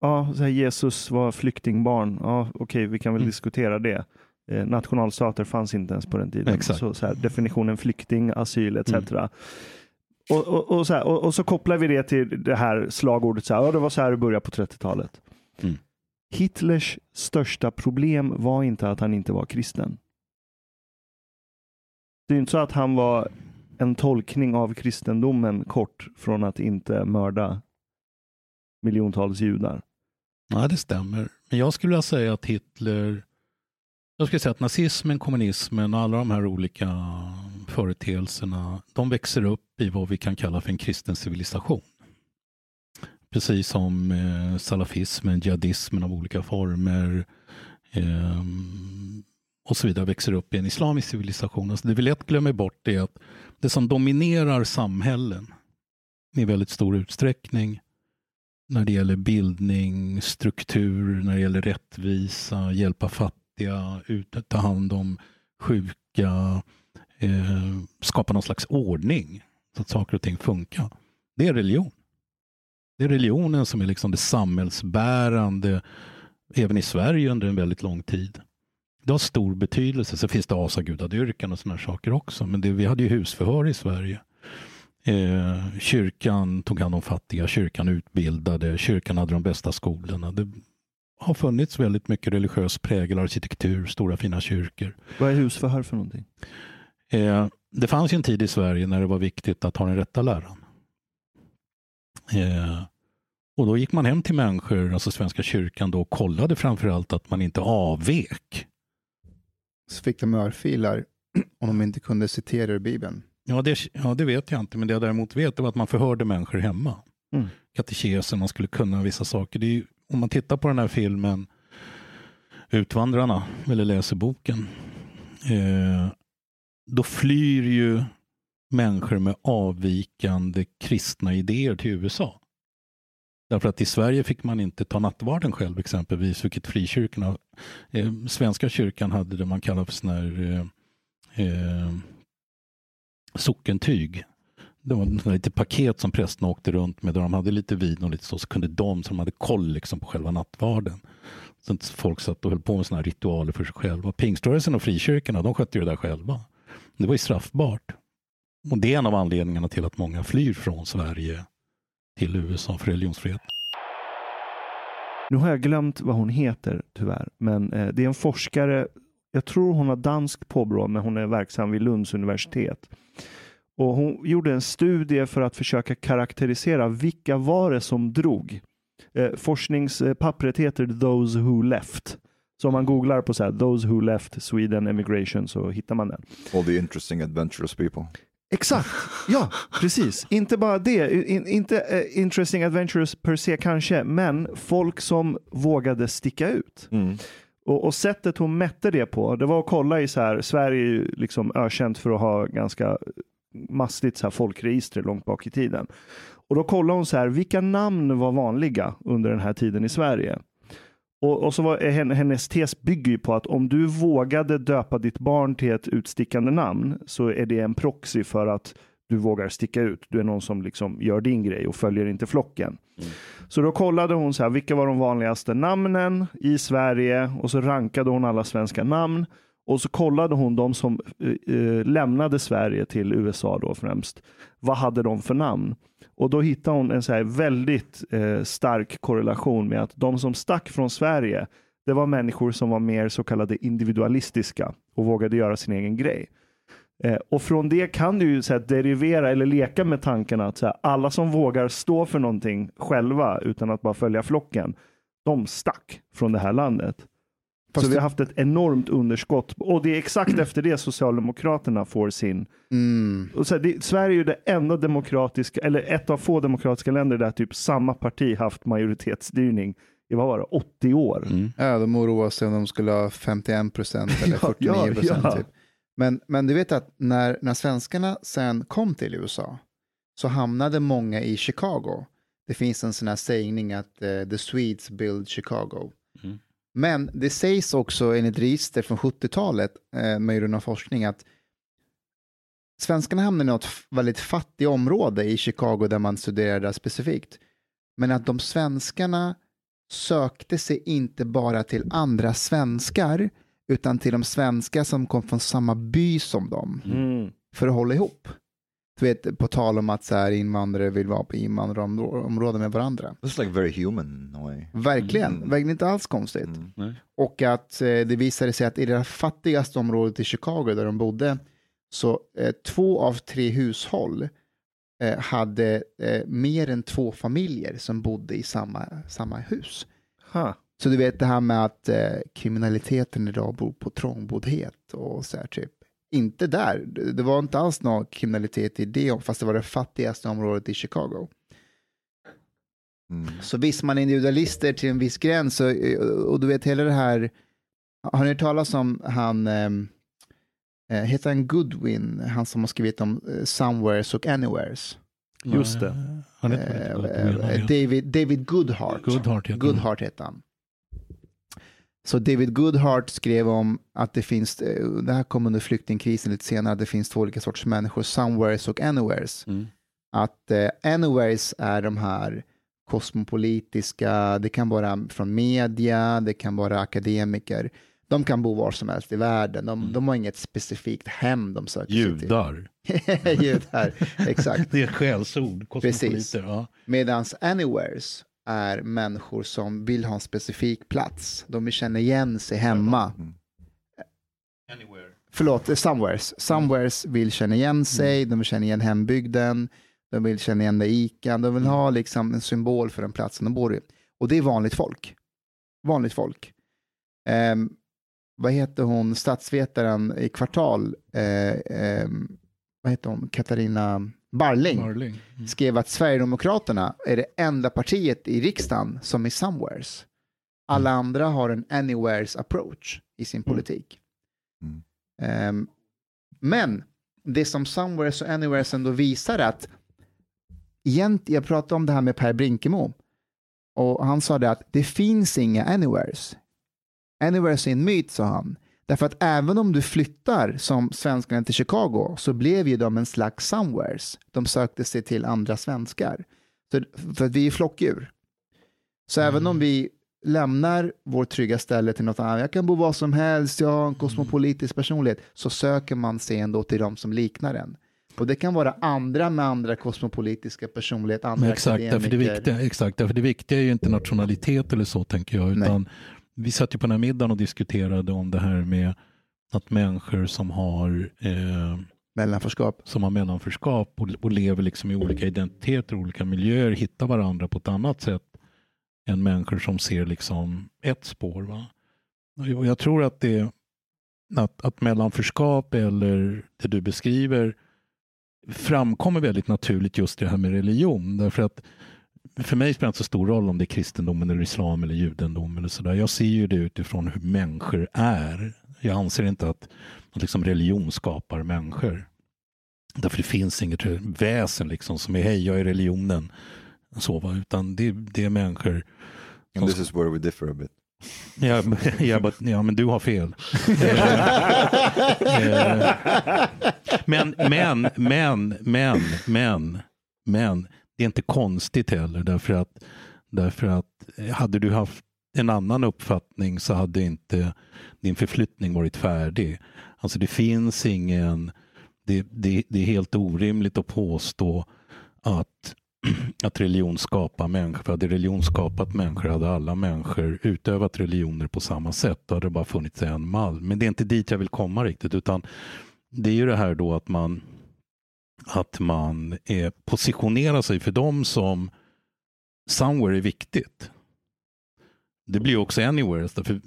ja, så här Jesus var flyktingbarn, ja okej vi kan väl Mm. diskutera det. Eh, nationalstater fanns inte ens på den tiden. Exakt. Så, så här, definitionen flykting, asyl etc. Mm. Och, och, och, så här, och, och så kopplar vi det till det här slagordet, så här, ja, det var så här det började på 30-talet. Mm. Hitlers största problem var inte att han inte var kristen. Det är inte så att han var en tolkning av kristendomen kort från att inte mörda miljontals judar. Ja, det stämmer. Men jag skulle vilja säga att Hitler, jag skulle säga att nazismen, kommunismen och alla de här olika företeelserna, de växer upp i vad vi kan kalla för en kristen civilisation. Precis som eh, salafismen, jihadismen av olika former eh, och så vidare växer upp i en islamisk civilisation. Alltså det vi lätt glömmer bort är att det som dominerar samhällen i väldigt stor utsträckning när det gäller bildning, struktur, när det gäller rättvisa, hjälpa fattiga, ut, ta hand om sjuka, eh, skapa någon slags ordning så att saker och ting funkar. Det är religion. Det är religionen som är liksom det samhällsbärande, även i Sverige under en väldigt lång tid. Det har stor betydelse. Så finns det asagudadyrkan och sådana saker också. Men det, vi hade ju husförhör i Sverige. Eh, kyrkan tog hand om fattiga, kyrkan utbildade, kyrkan hade de bästa skolorna. Det har funnits väldigt mycket religiös prägel, arkitektur, stora fina kyrkor. Vad är husförhör för någonting? Eh, det fanns ju en tid i Sverige när det var viktigt att ha den rätta läran. Eh, och då gick man hem till människor, alltså Svenska kyrkan, då, och kollade framförallt att man inte avvek. Så fick de örfilar om de inte kunde citera ur Bibeln. Ja det, ja, det vet jag inte, men det jag däremot vet var att man förhörde människor hemma. Mm. Katekesen, man skulle kunna vissa saker. Det är ju, om man tittar på den här filmen Utvandrarna, eller läser boken, eh, då flyr ju människor med avvikande kristna idéer till USA. Därför att i Sverige fick man inte ta nattvarden själv exempelvis, vilket frikyrkorna, eh, Svenska kyrkan hade det man kallar för sån här eh, eh, sockentyg. Det var lite paket som prästerna åkte runt med där de hade lite vin och lite så, så kunde de som hade koll liksom på själva nattvarden. Så att folk satt och höll på med sådana här ritualer för sig själva. Pingströrelsen och frikyrkorna, de skötte ju det där själva. Det var ju straffbart. Och det är en av anledningarna till att många flyr från Sverige till USA för religionsfrihet. Nu har jag glömt vad hon heter tyvärr, men eh, det är en forskare. Jag tror hon har dansk påbrå, men hon är verksam vid Lunds universitet. Och hon gjorde en studie för att försöka karaktärisera vilka var det som drog. Eh, forskningspappret heter Those Who Left. Så om man googlar på så här, Those Who Left Sweden Emigration så hittar man den. All the interesting adventurous people. Exakt, ja precis. Inte bara det, in, inte eh, interesting adventures per se kanske, men folk som vågade sticka ut. Mm. Och, och sättet hon mätte det på, det var att kolla i så här, Sverige är ju liksom ökänt för att ha ganska mastigt så här folkregister långt bak i tiden. Och då kollade hon så här, vilka namn var vanliga under den här tiden i Sverige? Och, och så var hen- hennes tes bygger ju på att om du vågade döpa ditt barn till ett utstickande namn så är det en proxy för att du vågar sticka ut. Du är någon som liksom gör din grej och följer inte flocken. Så då kollade hon så här, vilka var de vanligaste namnen i Sverige och så rankade hon alla svenska namn och så kollade hon de som eh, eh, lämnade Sverige till USA då främst. Vad hade de för namn? Och då hittade hon en så här väldigt eh, stark korrelation med att de som stack från Sverige, det var människor som var mer så kallade individualistiska och vågade göra sin egen grej. Eh, och från det kan du ju så här, derivera eller leka med tanken att så här, alla som vågar stå för någonting själva utan att bara följa flocken, de stack från det här landet. Fast så vi har haft ett enormt underskott och det är exakt efter det Socialdemokraterna får sin Mm. och så här, det, Sverige är ju det enda demokratiska, eller ett av få demokratiska länder där typ samma parti haft majoritetsstyrning i vad var det, 80 år. Mm. Ja, de oroar sig om de skulle ha 51 procent eller Ja, 49 procent. ja, ja. Typ. Men, men du vet att när, när svenskarna sen kom till USA så hamnade många i Chicago. Det finns en sån här sägning att eh, the Swedes build Chicago. Mm. Men det sägs också enligt register från 70-talet eh, med gjorde någon forskning att svenskarna hamnade i något väldigt fattigt område i Chicago där man studerade specifikt. Men att de svenskarna sökte sig inte bara till andra svenskar utan till de svenskar som kom från samma by som dem Mm. för att hålla ihop. Du vet, på tal om att så här, invandrare vill vara på invandrarområden med varandra. It's like very human way. Verkligen, Mm. verkligen inte alls konstigt. Mm. Och att eh, det visade sig att i det fattigaste området i Chicago där de bodde så eh, två av tre hushåll eh, hade eh, mer än två familjer som bodde i samma, samma hus. Ha. Så du vet det här med att eh, kriminaliteten idag bor på trångboddhet och så här typ. Inte där, det var inte alls någon kriminalitet i det, fast det var det fattigaste området i Chicago. Mm. Så visst, man är individualister till en viss gräns och, och du vet hela det här, har ni hört talas om han, ehm, eh, heter han Goodwin, han som har skrivit om eh, Somewheres och Anywheres? Just det. Han Eh, eh, David, David Goodhart. Goodhart heter han. Goodhart heter han. Så David Goodhart skrev om att det finns, eh, det här kom under flyktingkrisen lite senare, det finns två olika sorters människor, somewheres och anywheres. Mm. Att eh, anywheres är de här kosmopolitiska, det kan vara från media, det kan vara akademiker. De kan bo var som helst i världen, de, Mm. de har inget specifikt hem de söker sig till. Judar. Judar, exakt. Det är ett skällsord. Kosmopoliter. Ja. Medan anywheres är människor som vill ha en specifik plats. De vill känna igen sig hemma. Mm. Förlåt, eh, somewheres. Somewheres vill känna igen sig, de vill känna igen hembygden, de vill känna igen det ikan, de vill ha liksom en symbol för den platsen de bor i. Och det är vanligt folk. Vanligt folk. Ehm, vad heter hon, statsvetaren i kvartal, eh, ehm, vad heter hon, Katarina Barling Marling. Mm. skrev att Sverigedemokraterna är det enda partiet i riksdagen som är somewheres. Alla andra har en anywheres approach i sin politik. Mm. Ehm, men det som somewheres och anywheres ändå visar att egent, jag pratade om det här med Per Brinkemo och han sa det att det finns inga anywheres. Anywheres är en myt, sa han. Därför att även om du flyttar som svenskarna till Chicago så blev ju de en slags somewheres. De sökte sig till andra svenskar. Så, för att vi är flockdjur. Så även om vi lämnar vårt trygga ställe till något annat, jag kan bo var som helst, jag har en kosmopolitisk personlighet, så söker man sig ändå till de som liknar en. Och det kan vara andra med andra kosmopolitiska personlighet, andra Men exakt, därför det, akademiker. viktiga, exakt, därför det viktiga är ju inte nationalitet eller så tänker jag. Utan vi satt ju på den här middagen och diskuterade om det här med att människor som har eh, mellanförskap. som har mellanförskap och, och lever liksom i olika identiteter, olika miljöer, hittar varandra på ett annat sätt än människor som ser liksom ett spår. Va? Och jag tror att det att, att mellanförskap eller det du beskriver framkommer väldigt naturligt just det här med religion. Därför att för mig spelar det inte så stor roll om det är kristendomen eller islam eller judendom eller sådär. Jag ser ju det utifrån hur människor är. Jag anser inte att, att liksom religion skapar människor. Därför det finns inget väsen liksom som är hej, jag är religionen. Så, va? Utan det, det är människor. And this is where we differ a bit. Ja, ja, but, ja men du har fel. Eh, men, men, men, men, men, men, det är inte konstigt heller därför att, därför att eh, hade du haft en annan uppfattning så hade inte din förflyttning varit färdig. Alltså det finns ingen, det, det, det är helt orimligt att påstå att att religion skapar människor. För hade religion skapat människor hade alla människor utövat religioner på samma sätt. Då hade det bara funnits en mall. Men det är inte dit jag vill komma riktigt. Utan det är ju det här då att man, att man är, positionerar sig för dem som somewhere är viktigt. Det blir också anywhere. För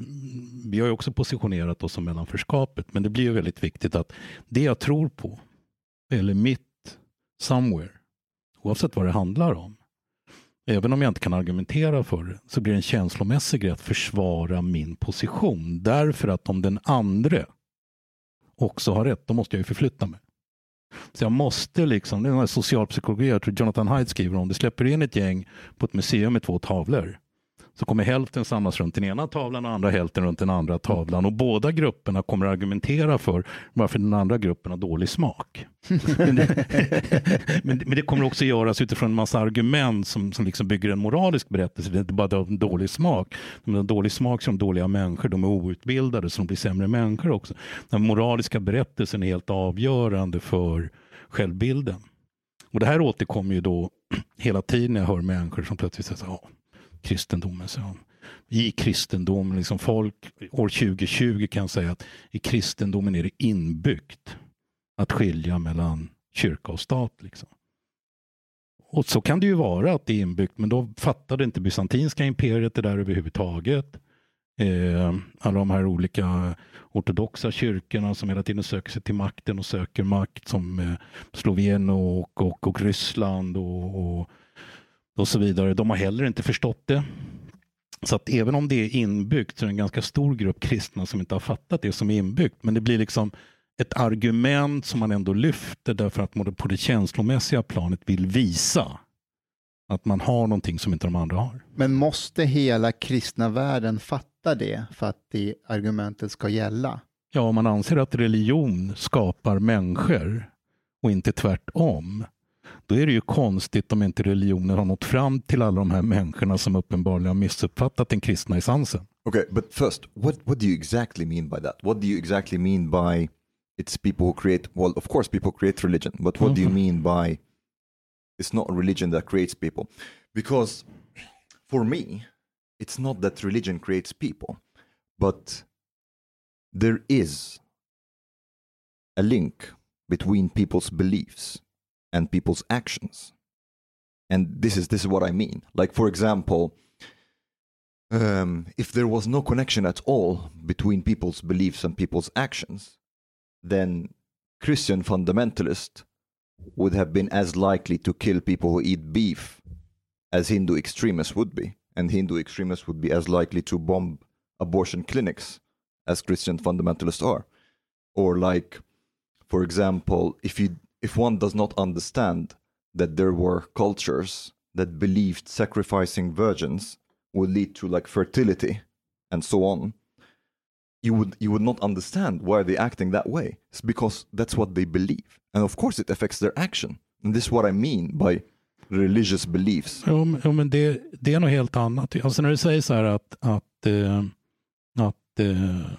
vi har ju också positionerat oss som mellanförskapet. Men det blir ju väldigt viktigt att det jag tror på, eller mitt somewhere, oavsett vad det handlar om. Även om jag inte kan argumentera för det så blir det en känslomässig grej att försvara min position. Därför att om den andre också har rätt, då måste jag ju förflytta mig. Så jag måste liksom, det är en socialpsykologi, jag tror Jonathan Haidt skriver om det, släpper in ett gäng på ett museum med två tavlor så kommer hälften samlas runt den ena tavlan och andra hälften runt den andra tavlan. Och båda grupperna kommer argumentera för varför den andra gruppen har dålig smak. men, det, men, men, det kommer också göras utifrån en massa argument som, som liksom bygger en moralisk berättelse. Det är inte bara en dålig smak. De har dålig smak som dåliga människor, de är outbildade så de blir sämre människor också. Den moraliska berättelsen är helt avgörande för självbilden. Och det här återkommer ju då hela tiden när jag hör människor som plötsligt säger så kristendomen. Så I kristendomen, liksom folk, år 2020 kan säga att i kristendomen är det inbyggt att skilja mellan kyrka och stat. Liksom. Och så kan det ju vara att det är inbyggt, men då fattade inte bysantinska imperiet det där överhuvudtaget. Eh, alla de här olika ortodoxa kyrkorna som hela tiden söker sig till makten och söker makt som eh, Slovenien och, och, och Ryssland och, och och så vidare. De har heller inte förstått det. Så att även om det är inbyggt så är det en ganska stor grupp kristna som inte har fattat det som är inbyggt. Men det blir liksom ett argument som man ändå lyfter därför att man på det känslomässiga planet vill visa att man har någonting som inte de andra har. Men måste hela kristna världen fatta det för att det argumentet ska gälla? Ja, om man anser att religion skapar människor och inte tvärtom då är det ju konstigt om inte religionen har nått fram till alla de här människorna som uppenbarligen har missuppfattat den kristna essensen. Okay, but first, what, what do you exactly mean by that? What do you exactly mean by it's people who create, well, of course people create religion, but what mm -hmm. do you mm-hmm. mean by it's not religion that creates people? Because for me, it's not that religion creates people, but there is a link between people's beliefs and people's actions. And this is this is what I mean. Like for example, um, if there was no connection at all between people's beliefs and people's actions, then Christian fundamentalists would have been as likely to kill people who eat beef as Hindu extremists would be. And Hindu extremists would be as likely to bomb abortion clinics as Christian fundamentalists are. Or, like, for example, if you if one does not understand that there were cultures that believed sacrificing virgins would lead to like fertility and so on you would you would not understand why they're acting that way. It's because that's what they believe. And of course it affects their action. And this is what i mean by religious beliefs. Jo, men det, det är helt annat. Alltså när du säger så här att att, eh, att eh,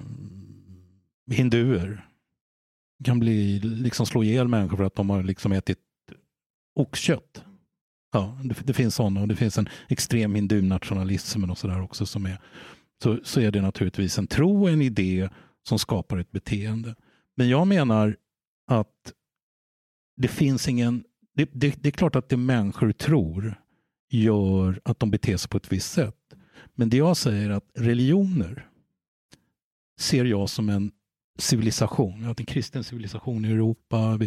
hinduer kan bli, liksom slå ihjäl människor för att de har liksom ätit oxkött. Ja, det, det finns sådana och det finns en extrem hindunationalism och sådär också som är så, så är det naturligtvis en tro och en idé som skapar ett beteende. Men jag menar att det finns ingen, det, det, det är klart att det människor tror gör att de beter sig på ett visst sätt. Men det jag säger är att religioner ser jag som en civilisation. Vi en kristen civilisation i Europa.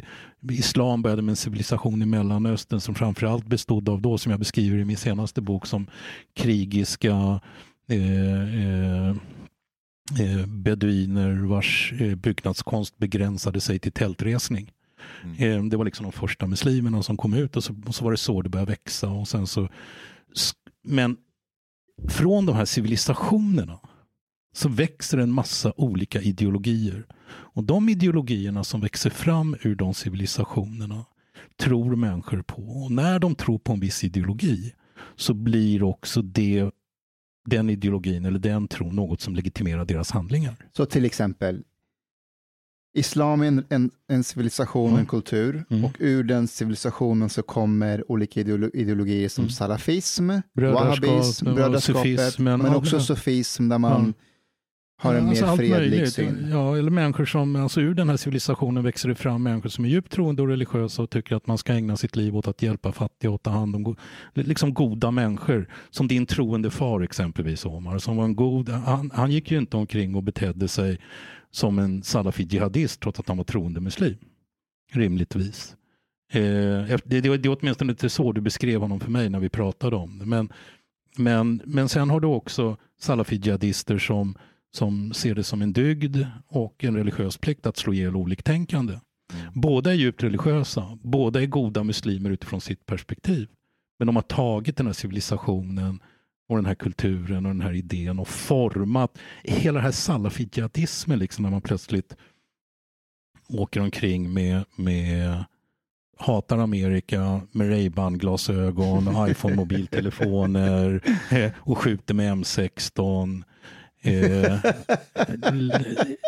Islam började med en civilisation i Mellanöstern som framförallt bestod av, då, som jag beskriver i min senaste bok, som krigiska eh, eh, eh, beduiner vars eh, byggnadskonst begränsade sig till tältresning. Mm. Eh, det var liksom de första muslimerna som kom ut och så, och så var det så det började växa. Och sen så, men från de här civilisationerna så växer en massa olika ideologier. Och de ideologierna som växer fram ur de civilisationerna tror människor på. Och när de tror på en viss ideologi så blir också det, den ideologin eller den tron något som legitimerar deras handlingar. Så till exempel, islam är en, en, en civilisation, Mm. en kultur, Mm. och ur den civilisationen så kommer olika ideolo ideologier som Mm. salafism, wahhabism, brödraskapet, men också sufism där man Ja. Har en Alltså mer fredlig möjligt. syn. Ja, eller människor som, alltså ur den här civilisationen växer det fram människor som är djupt troende och religiösa och tycker att man ska ägna sitt liv åt att hjälpa fattiga och ta hand om go- liksom goda människor. Som din troende far exempelvis Omar, som var en god, han, han gick ju inte omkring och betedde sig som en salafi jihadist trots att han var troende muslim. Rimligtvis. Eh, det, det, det är åtminstone inte så du beskrev honom för mig när vi pratade om det. Men, men, men sen har du också salafi jihadister som som ser det som en dygd och en religiös plikt att slå ihjäl oliktänkande. Båda är djupt religiösa, båda är goda muslimer utifrån sitt perspektiv. Men de har tagit den här civilisationen och den här kulturen och den här idén och format hela den här salafijadismen liksom när man plötsligt åker omkring med, med hatar Amerika med Ray-Ban glasögon, iPhone-mobiltelefoner och skjuter med M16. Eh,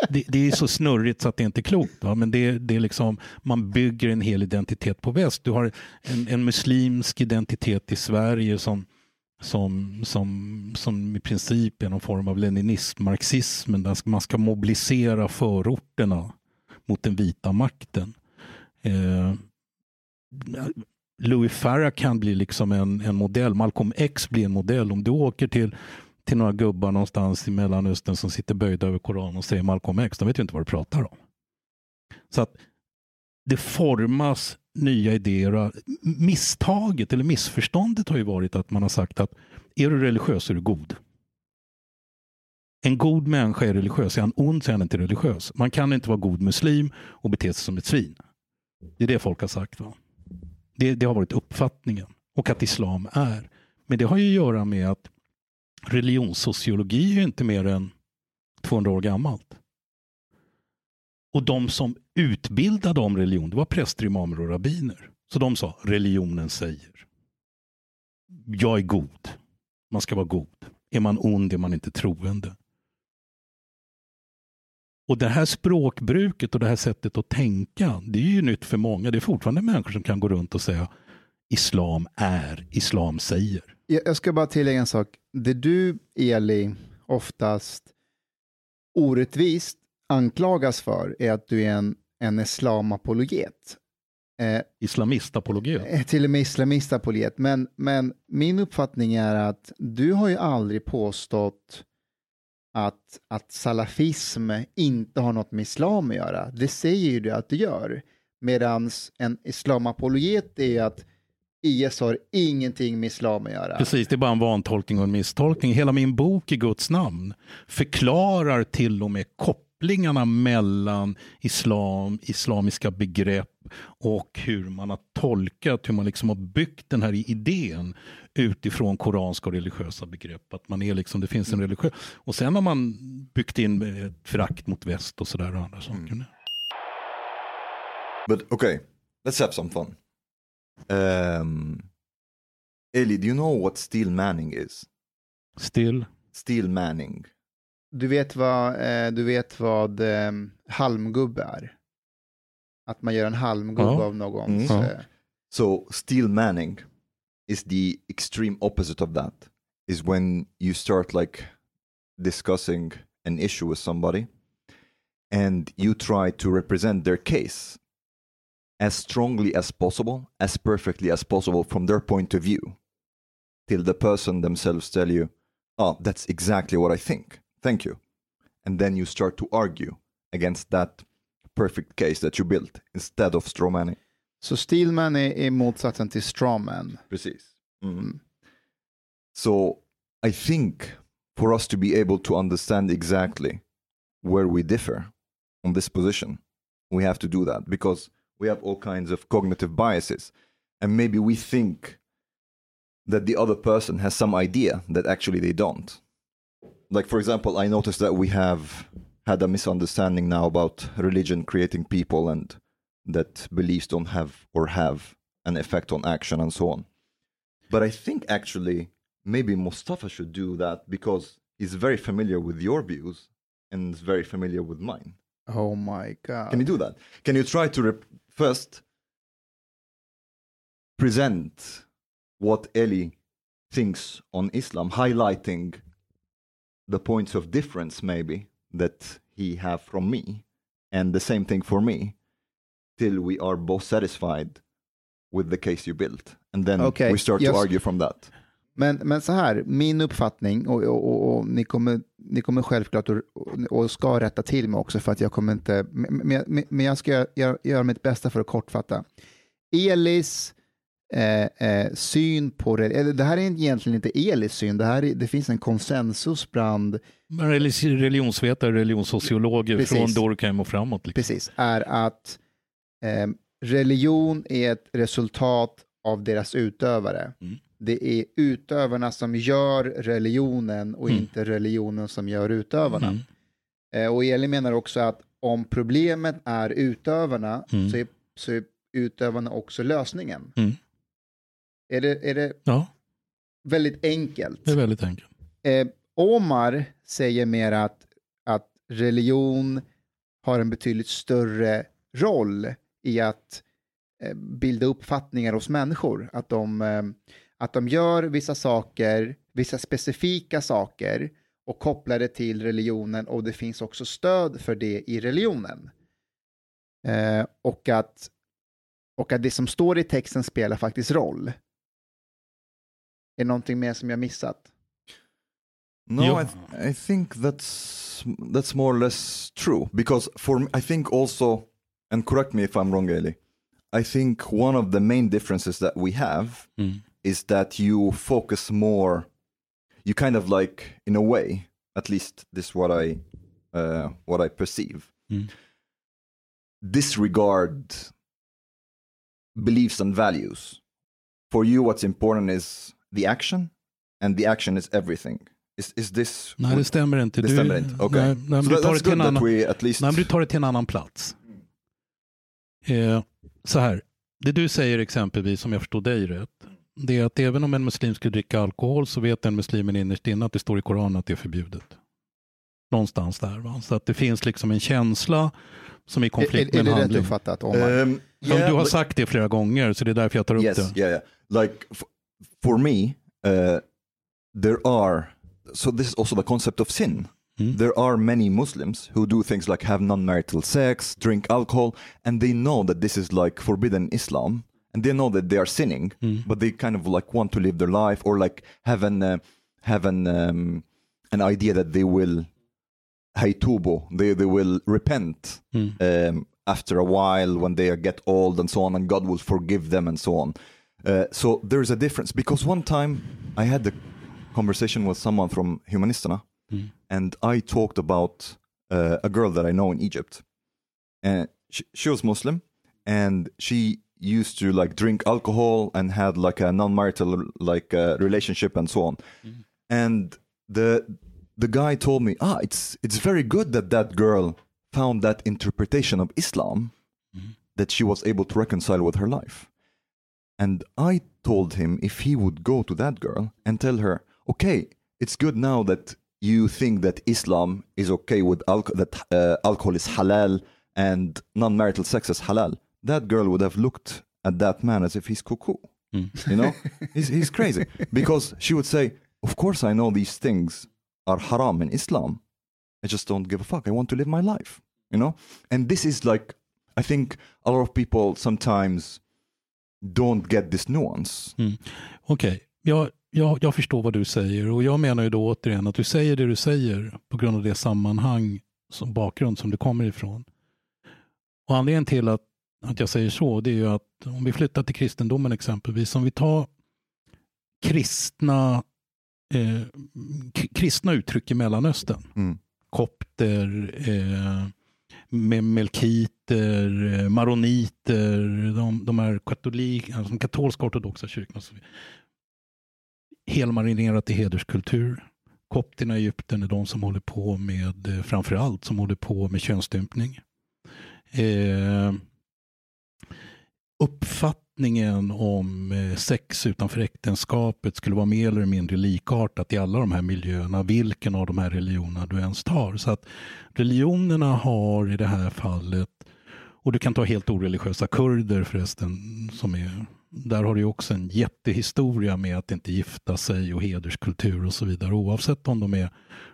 det, det är så snurrigt så att det inte är klokt. Va? Men det, det är liksom, man bygger en hel identitet på väst. Du har en, en muslimsk identitet i Sverige som, som, som, som i princip är någon form av leninism, marxismen. Där man ska mobilisera förorterna mot den vita makten. Eh, Louis Farrakhan blir liksom en, en modell, Malcolm X blir en modell. Om du åker till, till några gubbar någonstans i Mellanöstern som sitter böjda över Koranen och säger Malcolm X, de vet ju inte vad du pratar om. Så att det formas nya idéer. Misstaget eller missförståndet har ju varit att man har sagt att är du religiös är du god. En god människa är religiös, är han ond så är han inte religiös. Man kan inte vara god muslim och bete sig som ett svin. Det är det folk har sagt. Va? Det, det har varit uppfattningen. Och att islam är. Men det har ju att göra med att religionssociologi är ju inte mer än 200 år gammalt. Och de som utbildade om religion, det var präster, imamer och rabbiner. Så de sa, religionen säger. Jag är god. Man ska vara god. Är man ond är man inte troende. Och det här språkbruket och det här sättet att tänka, det är ju nytt för många. Det är fortfarande människor som kan gå runt och säga islam är, islam säger. Jag ska bara tillägga en sak. Det du, Eli, oftast orättvist anklagas för är att du är en, en islamapologet. Eh, Islamistapologet. Eh, Till och med islamistapologet. Men, men min uppfattning är att du har ju aldrig påstått att, att salafism inte har något med islam att göra. Det säger ju du att det gör. Medan en islamapologet är att IS har ingenting med islam att göra. Precis, det är bara en vantolkning och en misstolkning. Hela min bok i Guds namn förklarar till och med kopplingarna mellan islam, islamiska begrepp och hur man har tolkat, hur man liksom har byggt den här idén utifrån koranska och religiösa begrepp. Att man är liksom, det finns en religiös... Och sen har man byggt in ett förakt mot väst och sådär och andra saker. But okay, let's have some fun. Um, Eli, do you know what steel manning is? Still. Steel manning. Du vet vad, eh, du vet vad eh, halmgubbe är? Att man gör en halmgubbe Ja. av någons... Mm. Eh, So steel manning is the extreme opposite of that. Is when you start like discussing an issue with somebody and you try to represent their case as strongly as possible, as perfectly as possible from their point of view, till the person themselves tell you, oh, that's exactly what I think. Thank you. And then you start to argue against that perfect case that you built instead of straw manning. Så Steelman är, är motsatsen till strawman. Precis. Mm. So I think for us to be able to understand exactly where we differ on this position, we have to do that because we have all kinds of cognitive biases. And maybe we think that the other person has some idea that actually they don't. Like, for example, I noticed that we have had a misunderstanding now about religion creating people and that beliefs don't have or have an effect on action and so on. But I think actually maybe Mustafa should do that because he's very familiar with your views and is very familiar with mine. Oh my god. Can you do that? Can you try to rep- first present what Eli thinks on Islam, highlighting the points of difference maybe that he have from me, and the same thing for me, till we are both satisfied with the case you built, and then Okay, we start yes. to argue from that. Men, men så här, min uppfattning, och, och, och, och ni, kommer, ni kommer självklart och, ska rätta till mig också för att jag kommer inte, men, men, men jag ska göra, göra, mitt bästa för att kortfatta. Elis eh, eh, syn på det, eller det här är egentligen inte Elis syn, det, här är, det finns en konsensus bland, Religionsvetare, religionssociologer Precis. från Durkheim och framåt. Liksom. precis, är att eh, religion är ett resultat av deras utövare. Mm. Det är utövarna som gör religionen och Mm. inte religionen som gör utövarna. Mm. Eh, och Eli menar också att om problemet är utövarna Mm. så, är, så är utövarna också lösningen. Mm. Är, det, är det Ja, väldigt enkelt? det är väldigt enkelt. Eh, Omar säger mer att, att religion har en betydligt större roll i att eh, bilda uppfattningar hos människor. Att de, eh, att de gör vissa saker, vissa specifika saker och kopplar det till religionen och det finns också stöd för det i religionen. Eh, och, att, och att det som står i texten spelar faktiskt roll. Är det någonting mer som jag missat? No. I, th- I think that's that's more or less true because for me, I think also, and correct me if I'm wrong, Eli. I think one of the main differences that we have Mm. Is that you focus more. You kind of like, in a way, at least this is what I uh, what I perceive. Mm. Disregard beliefs and values. For you, what's important is the action, and the action is everything. Is is this? Nej, det stämmer inte. Det Du- stämmer inte. Okej. Nej, nej, So du tar det till en annan... least... Nej, du tar det till en annan plats. Eh, så här, det du säger exempelvis, om jag förstår dig rätt, det är att även om en muslim skulle dricka alkohol så vet den muslimen innerst inne att det står i Koranen att det är förbjudet. Någonstans där. Va? Så att det finns liksom en känsla som är i Är, konflikt är, är med en det rätt handling. uppfattat, Omar? Um, Ja, yeah, du har sagt det flera gånger, så det är därför jag tar upp yes, det. yeah, yeah. Like for me, uh, there are. So this is also the concept of sin. Mm. There are many Muslims who do things like have non-marital sex, drink alcohol, and they know that this is like forbidden Islam, and they know that they are sinning, Mm. but they kind of like want to live their life or like have an uh, have an um, an idea that they will haytubo, they they will repent Mm. um, after a while when they get old and so on, and God will forgive them and so on. Uh, so there's a difference because one time I had a conversation with someone from Humanisterna, Mm. and I talked about uh, a girl that I know in Egypt, and she, she was Muslim, and she used to like drink alcohol and had like a non-marital like uh, relationship and so on, and the the guy told me, ah, it's it's very good that that girl found that interpretation of Islam that she was able to reconcile with her life. And I told him if he would go to that girl and tell her, okay, it's good now that you think that Islam is okay with alcohol, that uh, alcohol is halal and non-marital sex is halal, that girl would have looked at that man as if he's cuckoo. You know, he's, he's crazy because she would say, of course I know these things are haram in Islam. I just don't give a fuck. I want to live my life, you know? And this is like I think a lot of people sometimes don't get this nuance. Okej, jag, jag, jag förstår vad du säger och jag menar ju då återigen att du säger det du säger på grund av det sammanhang som bakgrund som du kommer ifrån. Och anledningen till att, att jag säger så det är ju att om vi flyttar till kristendomen exempelvis, om vi tar kristna, eh, kristna uttryck i Mellanöstern, Mm. kopter, eh, melkiter, eh, maroniter, de, de är katolik, alltså de katolska ortodoxa kyrkorna. Helmarinerat i hederskultur. Kopterna i Egypten är de som håller på med, eh, framförallt som håller på med könsstympning. Eh, uppfattningen om eh, sex utanför äktenskapet skulle vara mer eller mindre likartat i alla de här miljöerna, vilken av de här religionerna du ens tar. Så att religionerna har i det här fallet, och du kan ta helt oreligiösa kurder förresten, som är, där har du också en jättehistoria med att inte gifta sig och hederskultur och så vidare, oavsett om de är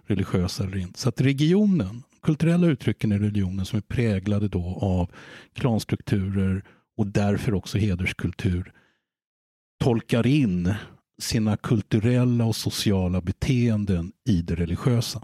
religiösa eller inte. Så att regionen, kulturella uttrycken i religionen som är präglade då av klanstrukturer och därför också hederskultur tolkar in sina kulturella och sociala beteenden i det religiösa.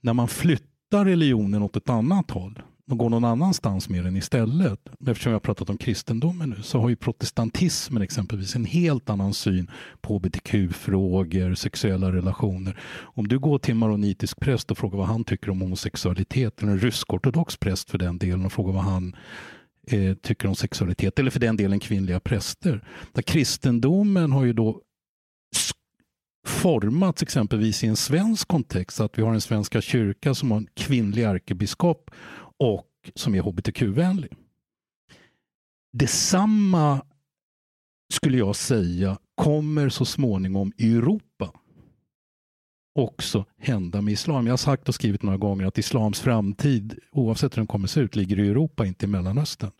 När man flyttar religionen åt ett annat håll och går någon annanstans med den istället, eftersom jag har pratat om kristendomen nu, så har ju protestantismen exempelvis en helt annan syn på hbtq-frågor, sexuella relationer. Om du går till en maronitisk präst och frågar vad han tycker om homosexualitet, eller en rysk-ortodox präst för den delen och frågar vad han eh, tycker om sexualitet, eller för den delen kvinnliga präster. Där kristendomen har ju då formats exempelvis i en svensk kontext, att vi har en svenska kyrka som har en kvinnlig ärkebiskop och som är hbtq-vänlig. Detsamma skulle jag säga kommer så småningom i Europa också hända med islam. Jag har sagt och skrivit några gånger att islams framtid, oavsett hur den kommer se ut, ligger i Europa, inte i Mellanöstern.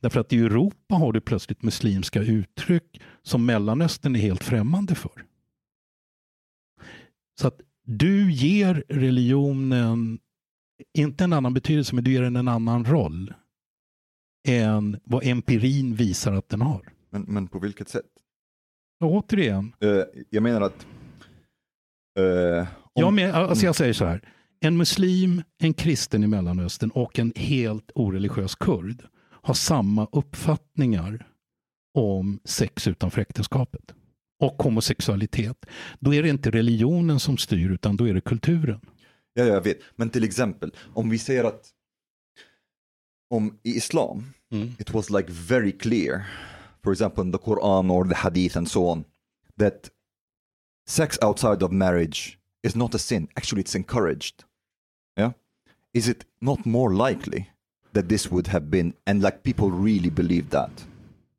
Därför att i Europa har du plötsligt muslimska uttryck som Mellanöstern är helt främmande för. Så att du ger religionen inte en annan betydelse, men du ger den en annan roll än vad empirin visar att den har. Men, men på vilket sätt? Och återigen, Eh, jag menar att... eh, om- jag, men, alltså jag säger så här. En muslim, en kristen i Mellanöstern och en helt oreligiös kurd har samma uppfattningar om sex utanför äktenskapet och homosexualitet. Då är det inte religionen som styr utan då är det kulturen. Ja, jag vet. Men till exempel, om vi säger att om i islam, it was like very clear, for example in the Quran or the Hadith and so on, that sex outside of marriage is not a sin. Actually, it's encouraged. Yeah? Is it not more likely that this would have been, and like people really believe that?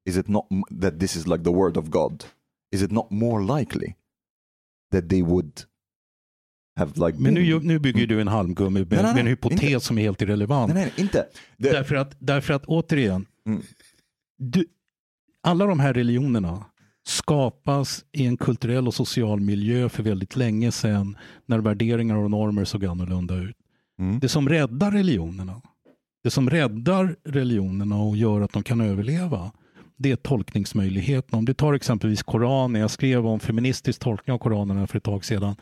Is it not that this is like the word of God? Is it not more likely that they would have like Men nu, nu bygger du en halmgummi med, Nej, nej, med en hypotes inte. som är helt irrelevant. Nej, nej, inte. Det, Därför, att, därför att återigen, Mm. du, alla de här religionerna skapas i en kulturell och social miljö för väldigt länge sedan när värderingar och normer såg annorlunda ut. Mm. Det som räddar religionerna, det som räddar religionerna och gör att de kan överleva, det är tolkningsmöjligheten. Om du tar exempelvis Koranen, jag skrev om feministisk tolkning av Koranen för ett tag sedan,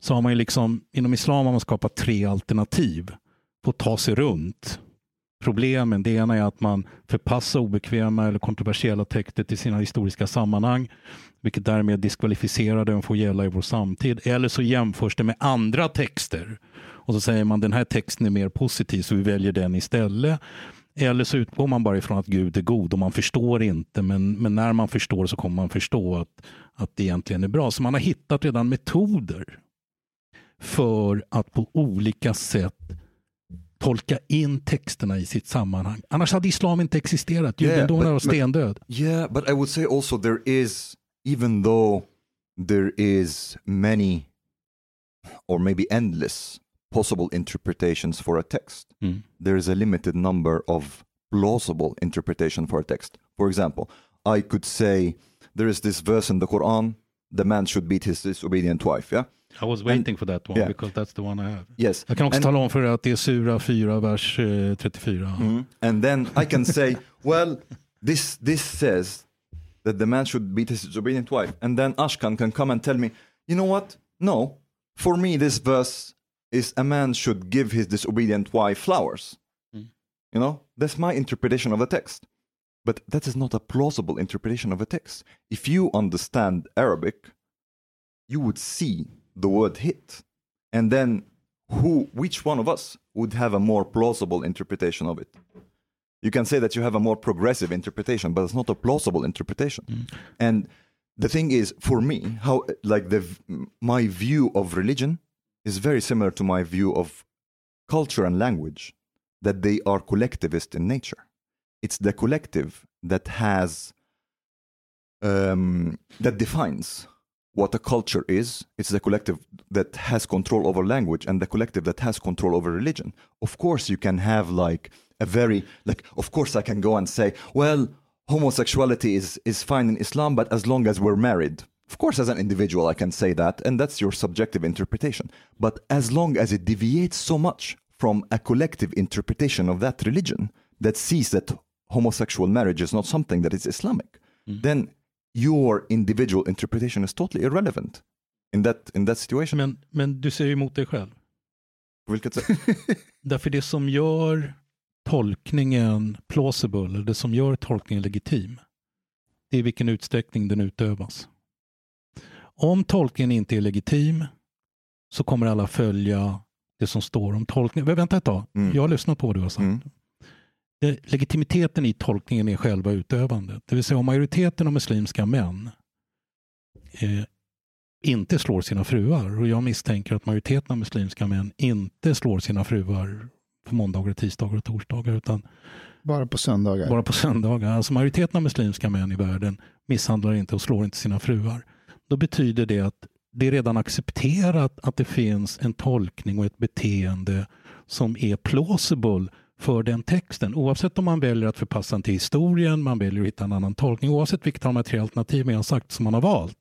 så har man ju liksom, inom islam har man skapat tre alternativ på att ta sig runt problemen. Det ena är att man förpassar obekväma eller kontroversiella texter till sina historiska sammanhang, vilket därmed diskvalificerar dem från att gälla i vår samtid. Eller så jämförs det med andra texter och så säger man den här texten är mer positiv så vi väljer den istället. Eller så utgår man bara ifrån att Gud är god och man förstår inte men, men när man förstår så kommer man förstå att, att det egentligen är bra. Så man har hittat redan metoder för att på olika sätt tolka in texterna i sitt sammanhang. Annars hade islam inte existerat. Yeah, Judendomen but- var stendöd. Yeah, but I would say also there is, even though there is many or maybe endless possible interpretations for a text, Mm. there is a limited number of plausible interpretation for a text. For example, I could say there is this verse in the Quran the man should beat his disobedient wife. Yeah. I was waiting for that one Yeah. because that's the one I have. Yes. Jag kan också And- tala om för er att det är Sura 4, vers eh, 34. Mhm. And then I can say, well, this this says that the man should beat his disobedient wife, and then Ashkan can come and tell me, you know what? No, for me this verse is a man should give his disobedient wife flowers. Hmm. You know, that's my interpretation of the text. But that is not a plausible interpretation of a text. If you understand Arabic, you would see the word hit, and then who, which one of us would have a more plausible interpretation of it? You can say that you have a more progressive interpretation, but it's not a plausible interpretation. Hmm. And the thing is, for me, how like the my view of religion is very similar to my view of culture and language, that they are collectivist in nature. It's the collective that has um, that defines what a culture is. It's the collective that has control over language and the collective that has control over religion. Of course, you can have like a very like. Of course, I can go and say, well, homosexuality is is fine in Islam, but as long as we're married. Of course, as an individual, I can say that, and that's your subjective interpretation. But as long as it deviates so much from a collective interpretation of that religion that sees that homosexual marriage is not something that is Islamic, then your individual interpretation is totally irrelevant in that in that situation. Men, men du säger emot dig själv. På vilket sätt? Därför det som gör tolkningen plausible, eller det som gör tolkningen legitim, det är i vilken utsträckning den utövas. Om tolkningen inte är legitim så kommer alla följa det som står om tolkningen. Vänta ett tag, Mm. jag har lyssnat på vad du har sagt. Mm. Det, legitimiteten i tolkningen är själva utövandet. Det vill säga om majoriteten av muslimska män eh, inte slår sina fruar och jag misstänker att majoriteten av muslimska män inte slår sina fruar på måndagar, tisdagar och torsdagar utan Bara på söndagar. bara på söndagar. Alltså majoriteten av muslimska män i världen misshandlar inte och slår inte sina fruar. Då betyder det att det är redan accepterat att det finns en tolkning och ett beteende som är plausible för den texten. Oavsett om man väljer att förpassa den till historien, man väljer att hitta en annan tolkning, oavsett vilket av de tre alternativen jag har sagt som man har valt,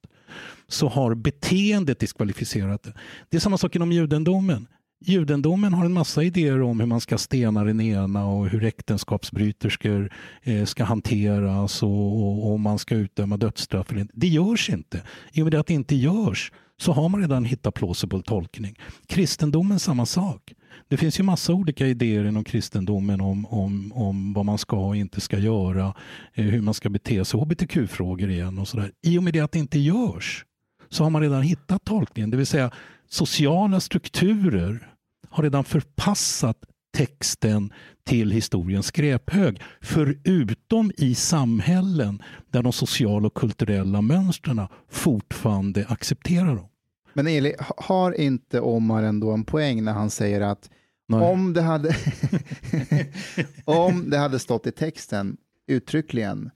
så har beteendet diskvalificerat det. Det är samma sak inom judendomen. Judendomen har en massa idéer om hur man ska stena den ena och hur äktenskapsbryterskor eh, ska hanteras och, om man ska utdöma dödsstraff. Eller inte. Det görs inte. I och med att det inte görs så har man redan hittat plausible tolkning. Kristendomen samma sak. Det finns ju massa olika idéer inom kristendomen om, om, om vad man ska och inte ska göra, eh, hur man ska bete sig, hbtq-frågor igen och sådär. I och med det att det inte görs så har man redan hittat tolkningen. Det vill säga sociala strukturer har redan förpassat texten till historiens skräphög. Förutom i samhällen där de sociala och kulturella mönstren fortfarande accepterar dem. Men Eli, ha- har inte Omar ändå en poäng när han säger att Nej. om det, hade om det hade stått i texten uttryckligen,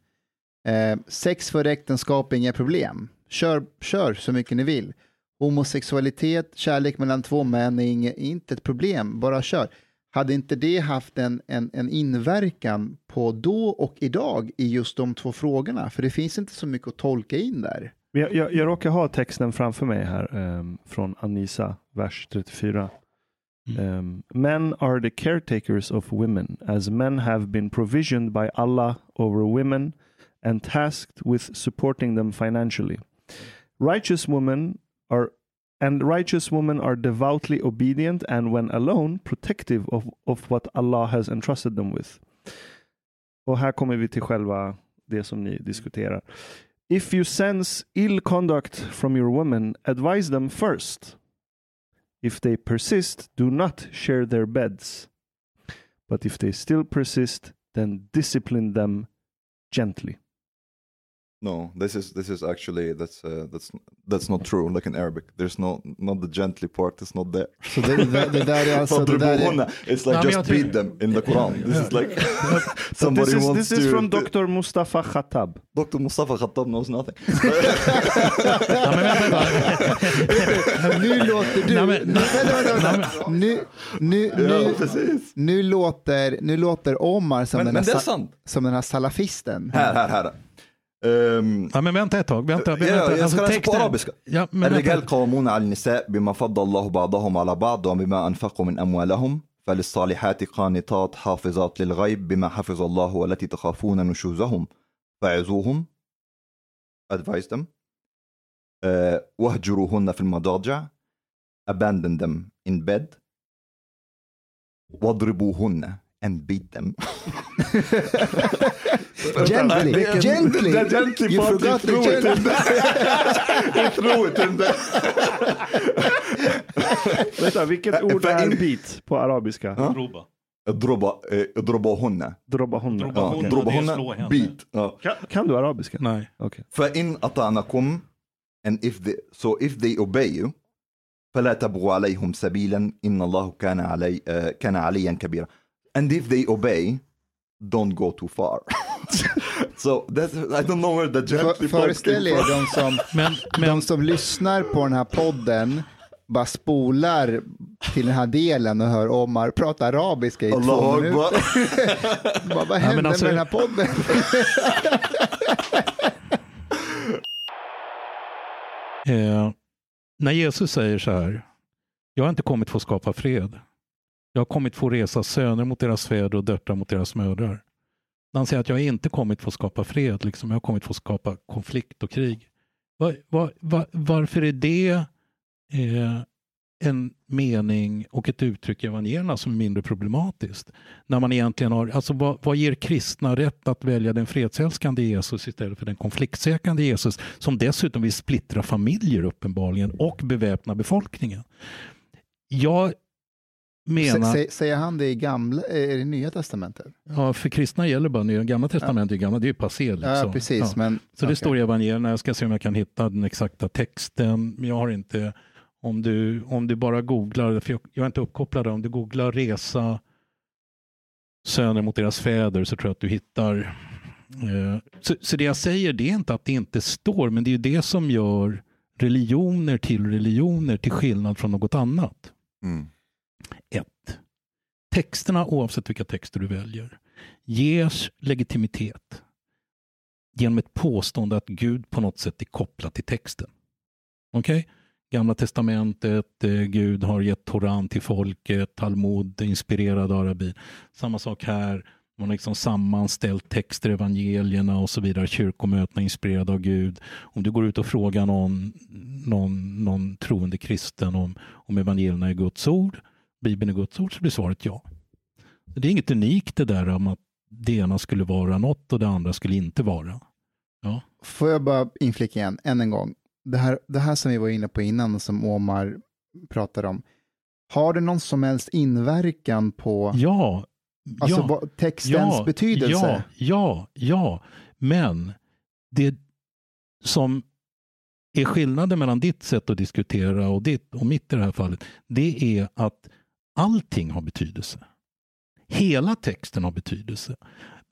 eh, sex för äktenskap inga problem, kör, kör så mycket ni vill. Homosexualitet, kärlek mellan två män är inge, inte ett problem, bara kör. Hade inte det haft en, en, en inverkan på då och idag i just de två frågorna? För det finns inte så mycket att tolka in där. Jag, jag, jag råkar ha texten framför mig här ehm, från Anisa, vers 34. Um, men are the caretakers of women, as men have been provisioned by Allah over women and tasked with supporting them financially. Righteous women are and righteous women are devoutly obedient and when alone protective of, of what Allah has entrusted them with. Och här kommer vi till själva det som ni diskuterar. If you sense ill conduct from your women, advise them first. If they persist, do not share their beds. But if they still persist, then discipline them gently. No, this is this is actually that's uh, that's that's not true. Like in Arabic, there's no not the gently part. It's not there. Så det, det, det där är alltså... Det där är, It's like just beat them in the Quran. This is like somebody this is, wants this is to. from Dr. Mustafa Khattab. Dr. Mustafa Khattab knows nothing. Ja, men vänta, vänta. nu låter du... Nej, men- nu, vänta, vänta, vänta. Nu, nu, nu, låter, nu låter Omar som, den, här, som den här salafisten. Här, här, här. Um, Ja, men vänta ett tag. Vänta, Ja, vänta. jag ska läsa på arabiska. Ja, الرجال. قوامون على النساء بما فضل الله بعضهم على بعض وبما أنفقوا من أموالهم فللصالحات قانتات حافظات للغيب بما حفظ الله والتي تخافون نشوزهم فعزوهم advise them آه، واهجروهن في المضاجع abandon them in bed واضربوهن and beat them Gently, Vilken- gently. The gently You part, forgot you the threw it gently. I threw it in there Vänta, vilket ord För är in- bit på arabiska? Roba. اضرب آه، اضربوهن Drobahunna. Droba. Ja, Hon- اضربوهن det är slå henne. beat Ja. Kan, kan du arabiska? Nej. Okej. فإن أطعنكم and if they, so if they obey you فلا تبغوا عليهم سبيلا إن الله كان علي uh, كان عليا كبيرا and if they obey don't go too far so that's I don't know where the gently föreställ er de som, Men, men de som lyssnar på den här podden bara spolar till den här delen och hör Omar prata arabiska i två minuter. Bara, vad händer men alltså- med den här podden? eh, när Jesus säger så här, jag har inte kommit för att skapa fred. Jag har kommit för att resa söner mot deras fäder och döttrar mot deras mödrar. Han säger att jag har inte kommit för att skapa fred, liksom, jag har kommit för att skapa konflikt och krig. Var, var, var, varför är det eh, en mening och ett uttryck i evangelierna som är mindre problematiskt? När man egentligen har, alltså vad, vad ger kristna rätt att välja den fredsälskande Jesus istället för den konfliktsökande Jesus som dessutom vill splittra familjer uppenbarligen och beväpna befolkningen? Jag menar... Sä- Säger han det i gamla, är det nya testamentet? Ja, för kristna gäller bara nya. Gamla testamentet är gamla, det är ju passé. Liksom. Ja, precis. Ja. Men, Så det okej. står i evangelierna, jag ska se om jag kan hitta den exakta texten. Men jag har inte, om du, om du bara googlar, för jag, jag är inte uppkopplad, om du googlar resa söner mot deras fäder så tror jag att du hittar. Eh, så, så det jag säger det är inte att det inte står, men det är ju det som gör religioner till religioner till skillnad från något annat. Mm. 1. Texterna, oavsett vilka texter du väljer, ges legitimitet genom ett påstående att Gud på något sätt är kopplad till texten. Okej? Gamla testamentet, eh, Gud har gett Toran till folket, Talmud inspirerad av arabi. Samma sak här, man har liksom sammanställt texter, evangelierna och så vidare, kyrkomötena inspirerade av Gud. Om du går ut och frågar någon, någon, någon troende kristen om, om evangelierna är Guds ord, Bibeln är Guds ord, så blir svaret ja. Det är inget unikt det där om att det ena skulle vara något och det andra skulle inte vara. Får jag bara inflika igen, än en gång. Det här, det här som vi var inne på innan, som Omar pratade om. Har det någon som helst inverkan på Ja, alltså, ja, vad, textens betydelse? Ja, ja, ja. Men det som är skillnaden mellan ditt sätt att diskutera och ditt och mitt i det här fallet, det är att allting har betydelse. Hela texten har betydelse.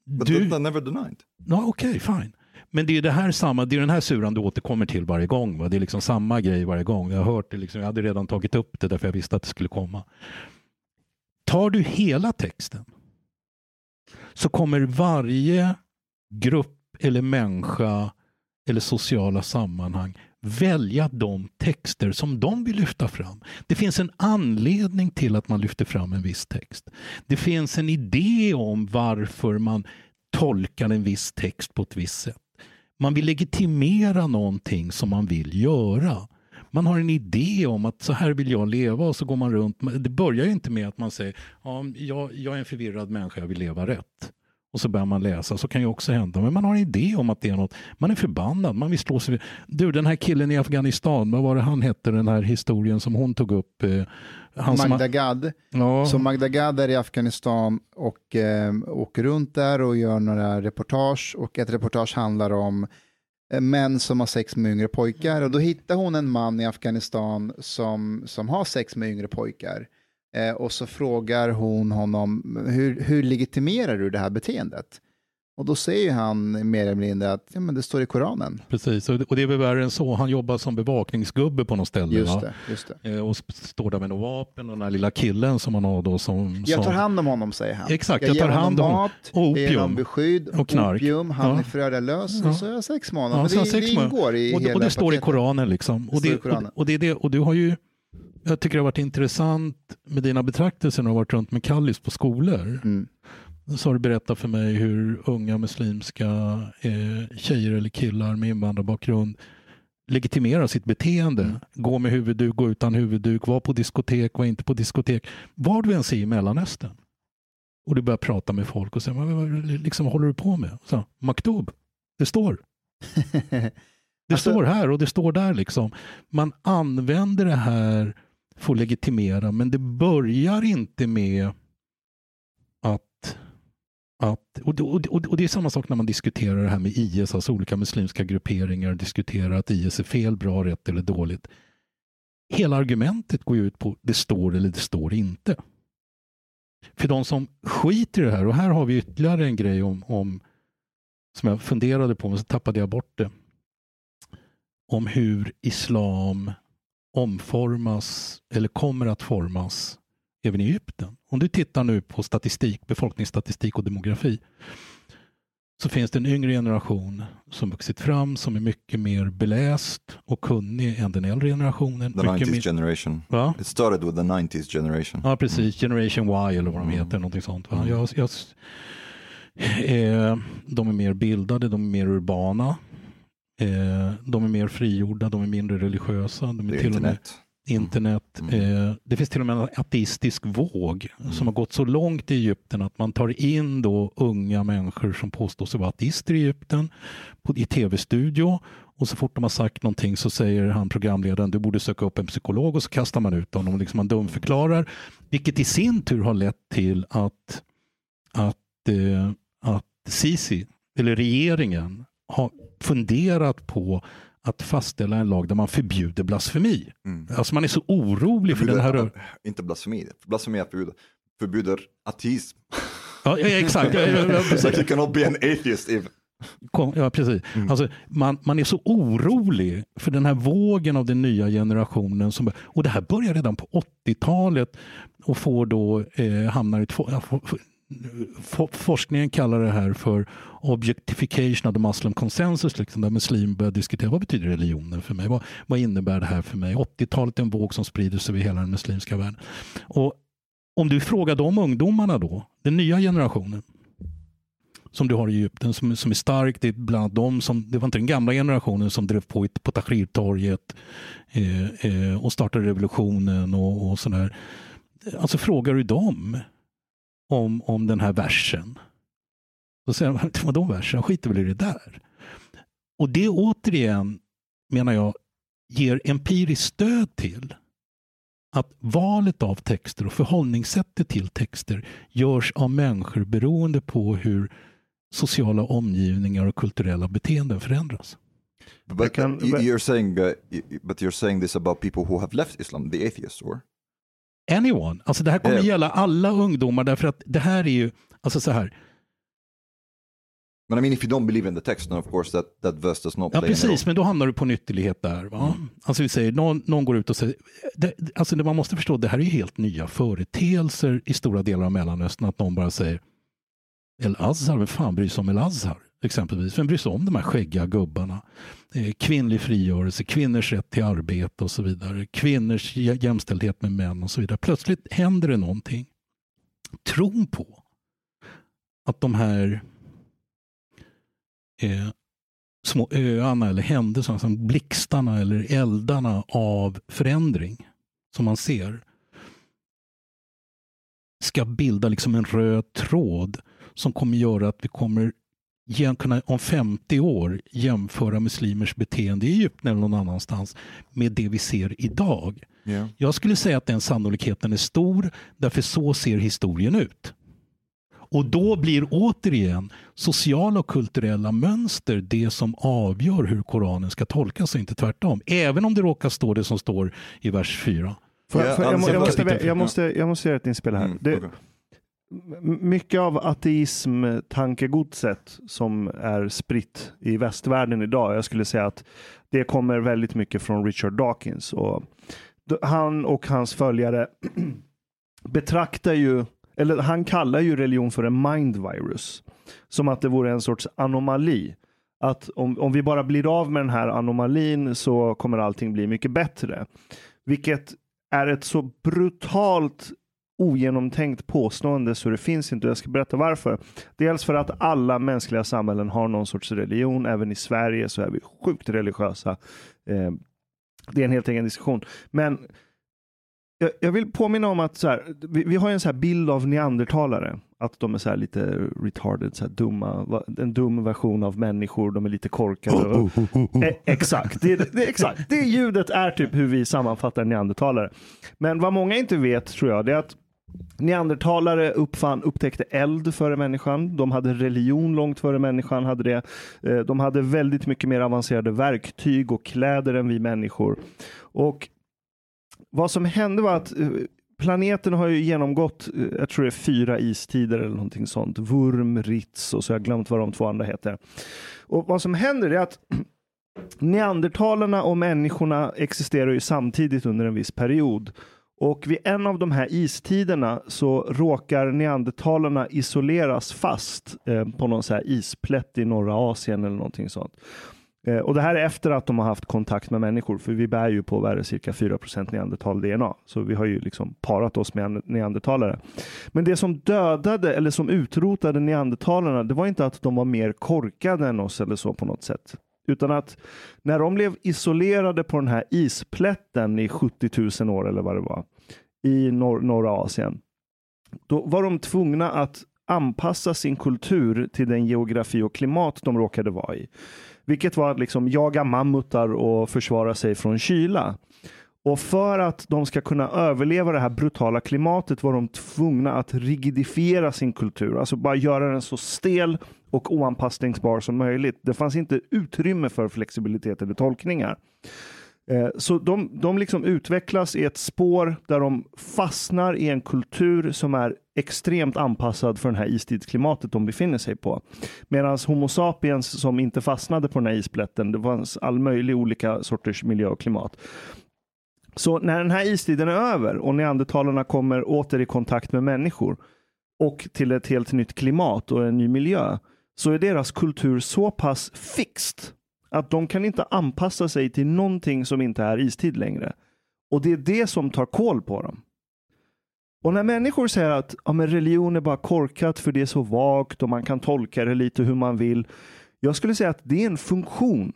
But Du, that's never denied. Ja, Okej, fine. Men det är det här samma, det är den här suran du återkommer till varje gång. Va? Det är liksom samma grej varje gång. Jag har hört det, liksom, jag hade redan tagit upp det därför jag visste att det skulle komma. Tar du hela texten så kommer varje grupp eller människa eller sociala sammanhang välja de texter som de vill lyfta fram. Det finns en anledning till att man lyfter fram en viss text. Det finns en idé om varför man tolkar en viss text på ett visst sätt. Man vill legitimera någonting som man vill göra. Man har en idé om att så här vill jag leva och så går man runt. Det börjar ju inte med att man säger ja, jag, jag är en förvirrad människa, jag vill leva rätt. Och så börjar man läsa, så kan ju också hända. Men man har en idé om att det är något. Man är förbannad, man vill slå sig. Du, den här killen i Afghanistan, vad var det han hette, den här historien som hon tog upp? eh, Han Magda Gad. ja, Så Magda Gad är i Afghanistan och eh, åker runt där och gör några reportage och ett reportage handlar om eh, män som har sex med yngre pojkar och då hittar hon en man i Afghanistan som, som har sex med yngre pojkar eh, och så frågar hon honom hur, hur legitimerar du det här beteendet? Och då säger han mer eller mindre att ja, men det står i Koranen. Precis, och det- det är väl värre än så. Han jobbar som bevakningsgubbe på något ställe. Just det. Just det. Eh, Och står där med något vapen och den här lilla killen som han har då som... Jag tar hand om honom, säger han. Exakt, jag, jag tar honom hand om- mat, och jag ger honom beskydd, Och knark. opium, han Ja. är föräldralös Ja. och så är jag sex månader. Ja, har det, sex det ingår i och, det, hela och det står i paketet. Koranen. Liksom. Och, står det, i Koranen. och, och, det är det, och du har ju, jag tycker det har varit intressant med dina betraktelser när du har varit runt med Kallis på skolor. Mm. Så har du berättat för mig hur unga muslimska eh, tjejer eller killar med invandrarbakgrund legitimerar sitt beteende. Mm. Gå med huvudduk, gå utan huvudduk, var på diskotek, var inte på diskotek. Var du än är i Mellanöstern och du börjar prata med folk och säger, vad, vad, liksom, håller du på med? Så, Maktub, det står. Det Alltså- står här och det står där. liksom. Man använder det här får legitimera, men det börjar inte med att... att och, det- och, det- och det är samma sak när man diskuterar det här med IS, alltså olika muslimska grupperingar diskuterar att IS är fel, bra, rätt eller dåligt. Hela argumentet går ju ut på det står eller det står inte. För de som skiter i det här, och här har vi ytterligare en grej om, om som jag funderade på, men så tappade jag bort det om hur islam omformas eller kommer att formas även i Egypten. Om du tittar nu på statistik, befolkningsstatistik och demografi så finns det en yngre generation som vuxit fram som är mycket mer beläst och kunnig än den äldre generationen. The mycket 90s mer, generation. va? It started with the 90s generation. Ja, precis. Generation Y eller vad de Mm. heter. Någonting sånt. Va? Mm. Jag, jag, eh, de är mer bildade, de är mer urbana. Eh, de är mer frigjorda, de är mindre religiösa. De är The till och med internet. internet. Mm. Eh, det finns till och med en ateistisk våg som har gått så långt i Egypten att man tar in då unga människor som påstår sig vara ateister i Egypten på, i tv-studio och så fort de har sagt någonting så säger han programledaren du borde söka upp en psykolog och så kastar man ut honom. Liksom man dumförklarar. Vilket i sin tur har lett till att, att, eh, att Sisi, eller regeringen, har funderat på att fastställa en lag där man förbjuder blasfemi. Mm. Alltså man är så orolig för den här... Förbjuder- Inte blasfemi. Blasfemi är förbjudet. Förbjuder ateism. Ja, ja, exakt. Ja, ja, like you cannot be an atheist if... Kom- Ja, precis. Alltså, man, man är så orolig för den här vågen av den nya generationen. Som, och det här börjar redan på 80-talet och får då eh, hamnar i två, forskningen kallar det här för objectification of the Muslim consensus. Liksom, där muslimer börjar diskutera vad betyder religionen för mig? Vad, vad innebär det här för mig? 80-talet är en våg som sprider sig över hela den muslimska världen. Och om du frågar de ungdomarna då, den nya generationen, som du har i Egypten som, som är stark. Det är bland annat de som, det var inte den gamla generationen som drev på på Tahrirtorget eh, eh, och startade revolutionen och, och sådär. Alltså frågar du dem om, om den här versen. Då säger de, vadå versen? Jag skiter väl i det där. Och det återigen, menar jag, ger empiriskt stöd till att valet av texter och förhållningssättet till texter görs av människor beroende på hur sociala omgivningar och kulturella beteenden förändras. But kan- you- but- you're saying, uh, but you're saying this about people who have left Islam, the atheists, or? Anyone. Alltså det här kommer Ja. gälla alla ungdomar därför att det här är ju, alltså så här, But I mean, if you don't believe in the text, then of course that, that verse does not ja precis, men då hamnar du på en ytterlighet där. Va? Mm. Alltså vi säger, någon, någon går ut och säger, det, alltså det man måste förstå, det här är ju helt nya företeelser i stora delar av Mellanöstern, att någon bara säger El-Azhar, vem fan bryr sig om El-Azhar? Exempelvis, vem bryr sig om de här skäggiga gubbarna? Eh, kvinnlig frigörelse, kvinnors rätt till arbete och så vidare. Kvinnors jämställdhet med män och så vidare. Plötsligt händer det någonting. Tron på att de här eh, små öarna eller händelserna, som blixtarna eller eldarna av förändring som man ser ska bilda liksom en röd tråd som kommer göra att vi kommer kunna om 50 år jämföra muslimers beteende i Egypten eller någon annanstans med det vi ser idag. Yeah. Jag skulle säga att den sannolikheten är stor därför så ser historien ut. Och då blir återigen sociala och kulturella mönster det som avgör hur Koranen ska tolkas och inte tvärtom. Även om det råkar stå det som står i vers 4. Får, Ja, jag- måste, jag- jag, måste, jag måste göra ett inspel här. Mm, Det, mycket av ateism-tankegodset som är spritt i västvärlden idag, jag skulle säga att det kommer väldigt mycket från Richard Dawkins. Och han och hans följare betraktar ju, eller han kallar ju religion för en mind virus. Som att det vore en sorts anomali. Att om, om vi bara blir av med den här anomalin så kommer allting bli mycket bättre. Vilket är ett så brutalt ogenomtänkt påstående så det finns inte. Jag ska berätta varför. Dels för att alla mänskliga samhällen har någon sorts religion. Även i Sverige så är vi sjukt religiösa. Eh, det är en helt egen diskussion. Men jag, jag vill påminna om att så här, vi, vi har en så här bild av neandertalare. Att de är så här lite retarded, så dumma. En dum version av människor. De är lite korkade. Och, Eh, exakt, det, det, exakt. Det ljudet är typ hur vi sammanfattar neandertalare. Men vad många inte vet tror jag, det är att neandertalare uppfann, upptäckte eld före människan. De hade religion långt före människan hade det. Eh, de hade väldigt mycket mer avancerade verktyg och kläder än vi människor. Och vad som hände var att eh, planeten har ju genomgått, eh, jag tror det är fyra istider eller någonting sånt. Wurm, Ritz och så har jag glömt vad de två andra heter. Och vad som händer är att neandertalarna och människorna existerar ju samtidigt under en viss period. Och vid en av de här istiderna så råkar neandertalarna isoleras fast eh, på någon så här isplätt i norra Asien eller någonting sånt. Eh, och det här är efter att de har haft kontakt med människor, för vi bär ju på vad är det, cirka 4 neandertal-DNA. Så vi har ju liksom parat oss med neandertalare. Men det som dödade eller som utrotade neandertalarna, det var inte att de var mer korkade än oss eller så på något sätt. Utan att när de blev isolerade på den här isplätten i 70 000 år eller vad det var, i nor- norra Asien, då var de tvungna att anpassa sin kultur till den geografi och klimat de råkade vara i. Vilket var att liksom jaga mammutar och försvara sig från kyla. Och för att de ska kunna överleva det här brutala klimatet var de tvungna att rigidifiera sin kultur. Alltså bara göra den så stel och oanpassningsbar som möjligt. Det fanns inte utrymme för flexibilitet eller tolkningar. Eh, så de, de liksom utvecklas i ett spår där de fastnar i en kultur som är extremt anpassad för det här istidsklimatet de befinner sig på. Medan Homo sapiens som inte fastnade på den här isplätten, det fanns all möjlig olika sorters miljö och klimat. Så när den här istiden är över och neandertalarna kommer åter i kontakt med människor och till ett helt nytt klimat och en ny miljö så är deras kultur så pass fixt att de kan inte anpassa sig till någonting som inte är istid längre. Och det är det som tar koll på dem. Och när människor säger att ja, men religion är bara korkat för det är så vagt och man kan tolka det lite hur man vill. Jag skulle säga att det är en funktion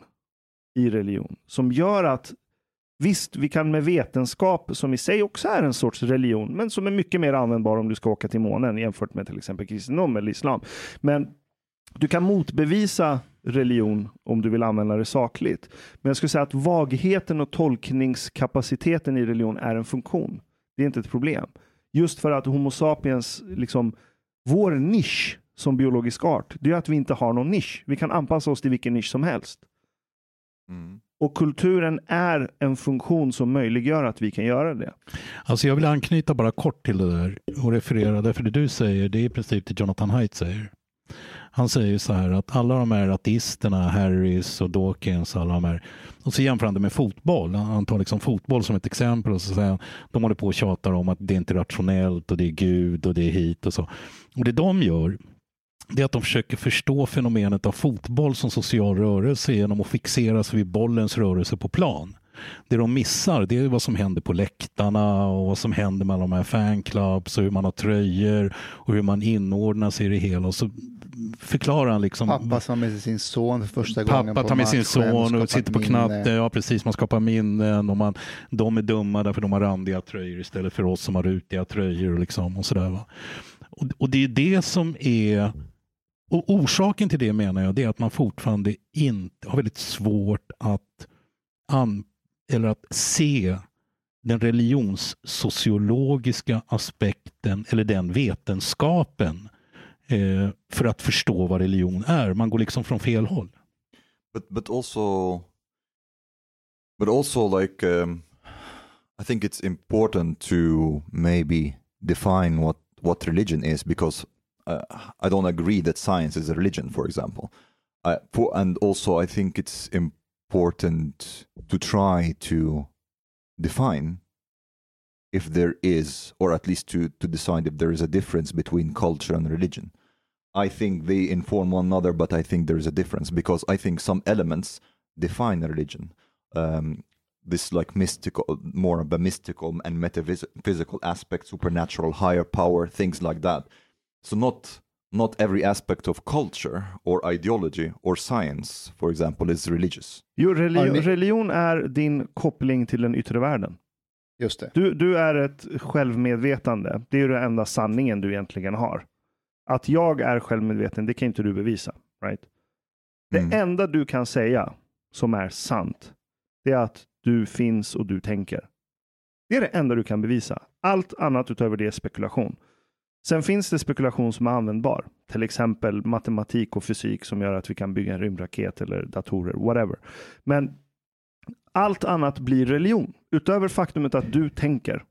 i religion som gör att Visst, vi kan med vetenskap, som i sig också är en sorts religion, men som är mycket mer användbar om du ska åka till månen jämfört med till exempel kristendom eller islam. Men du kan motbevisa religion om du vill använda det sakligt. Men jag skulle säga att vagheten och tolkningskapaciteten i religion är en funktion. Det är inte ett problem. Just för att Homo sapiens, liksom, vår nisch som biologisk art, det är att vi inte har någon nisch. Vi kan anpassa oss till vilken nisch som helst. Mm. Och kulturen är en funktion som möjliggör att vi kan göra det. Alltså jag vill anknyta bara kort till det där och referera, därför det du säger det är i princip det Jonathan Haidt säger. Han säger ju så här att alla de här ateisterna, Harris och Dawkins, alla de här, och så jämför han det med fotboll. Han tar liksom fotboll som ett exempel och så säger han, de håller på och tjatar om att det inte är rationellt och det är Gud och det är hit och så. Och det de gör, det är att de försöker förstå fenomenet av fotboll som social rörelse genom att fixera sig vid bollens rörelse på plan. Det de missar det är vad som händer på läktarna och vad som händer med de här fanclubs och hur man har tröjor och hur man inordnar sig i det hela. Och så förklarar han liksom Pappa som har med sig sin son för första gången Pappa tar med sin son och sitter på knappen. Ja, precis. Man skapar minnen och man, de är dumma därför de har randiga tröjor istället för oss som har rutiga tröjor. Och liksom, och sådär, va? Och, och det är det som är och orsaken till det menar jag det är att man fortfarande inte har väldigt svårt att, an, eller att se den religionssociologiska aspekten eller den vetenskapen eh, för att förstå vad religion är. Man går liksom från fel håll. But but also, but also like um, I think it's important to maybe define what what religion is because I don't agree that science is a religion, for example. I, for, and also, I think it's important to try to define if there is, or at least to, to decide if there is a difference between culture and religion. I think they inform one another, but I think there is a difference because I think some elements define a religion. Um, this like mystical, more of a mystical and metaphysical aspect, supernatural, higher power, things like that. So not not every aspect of culture or ideology or science, for example, is religious. Jo, religion, religion är din koppling till den yttre världen. Just det. Du, du är ett självmedvetande. Det är den enda sanningen du egentligen har. Att jag är självmedveten, det kan inte du bevisa. Right? Det Mm. enda du kan säga som är sant, det är att du finns och du tänker. Det är det enda du kan bevisa. Allt annat utöver det är spekulation. Sen finns det spekulation som är användbar, till exempel matematik och fysik som gör att vi kan bygga en rymdraket eller datorer, whatever. Men allt annat blir religion, utöver faktumet att du tänker.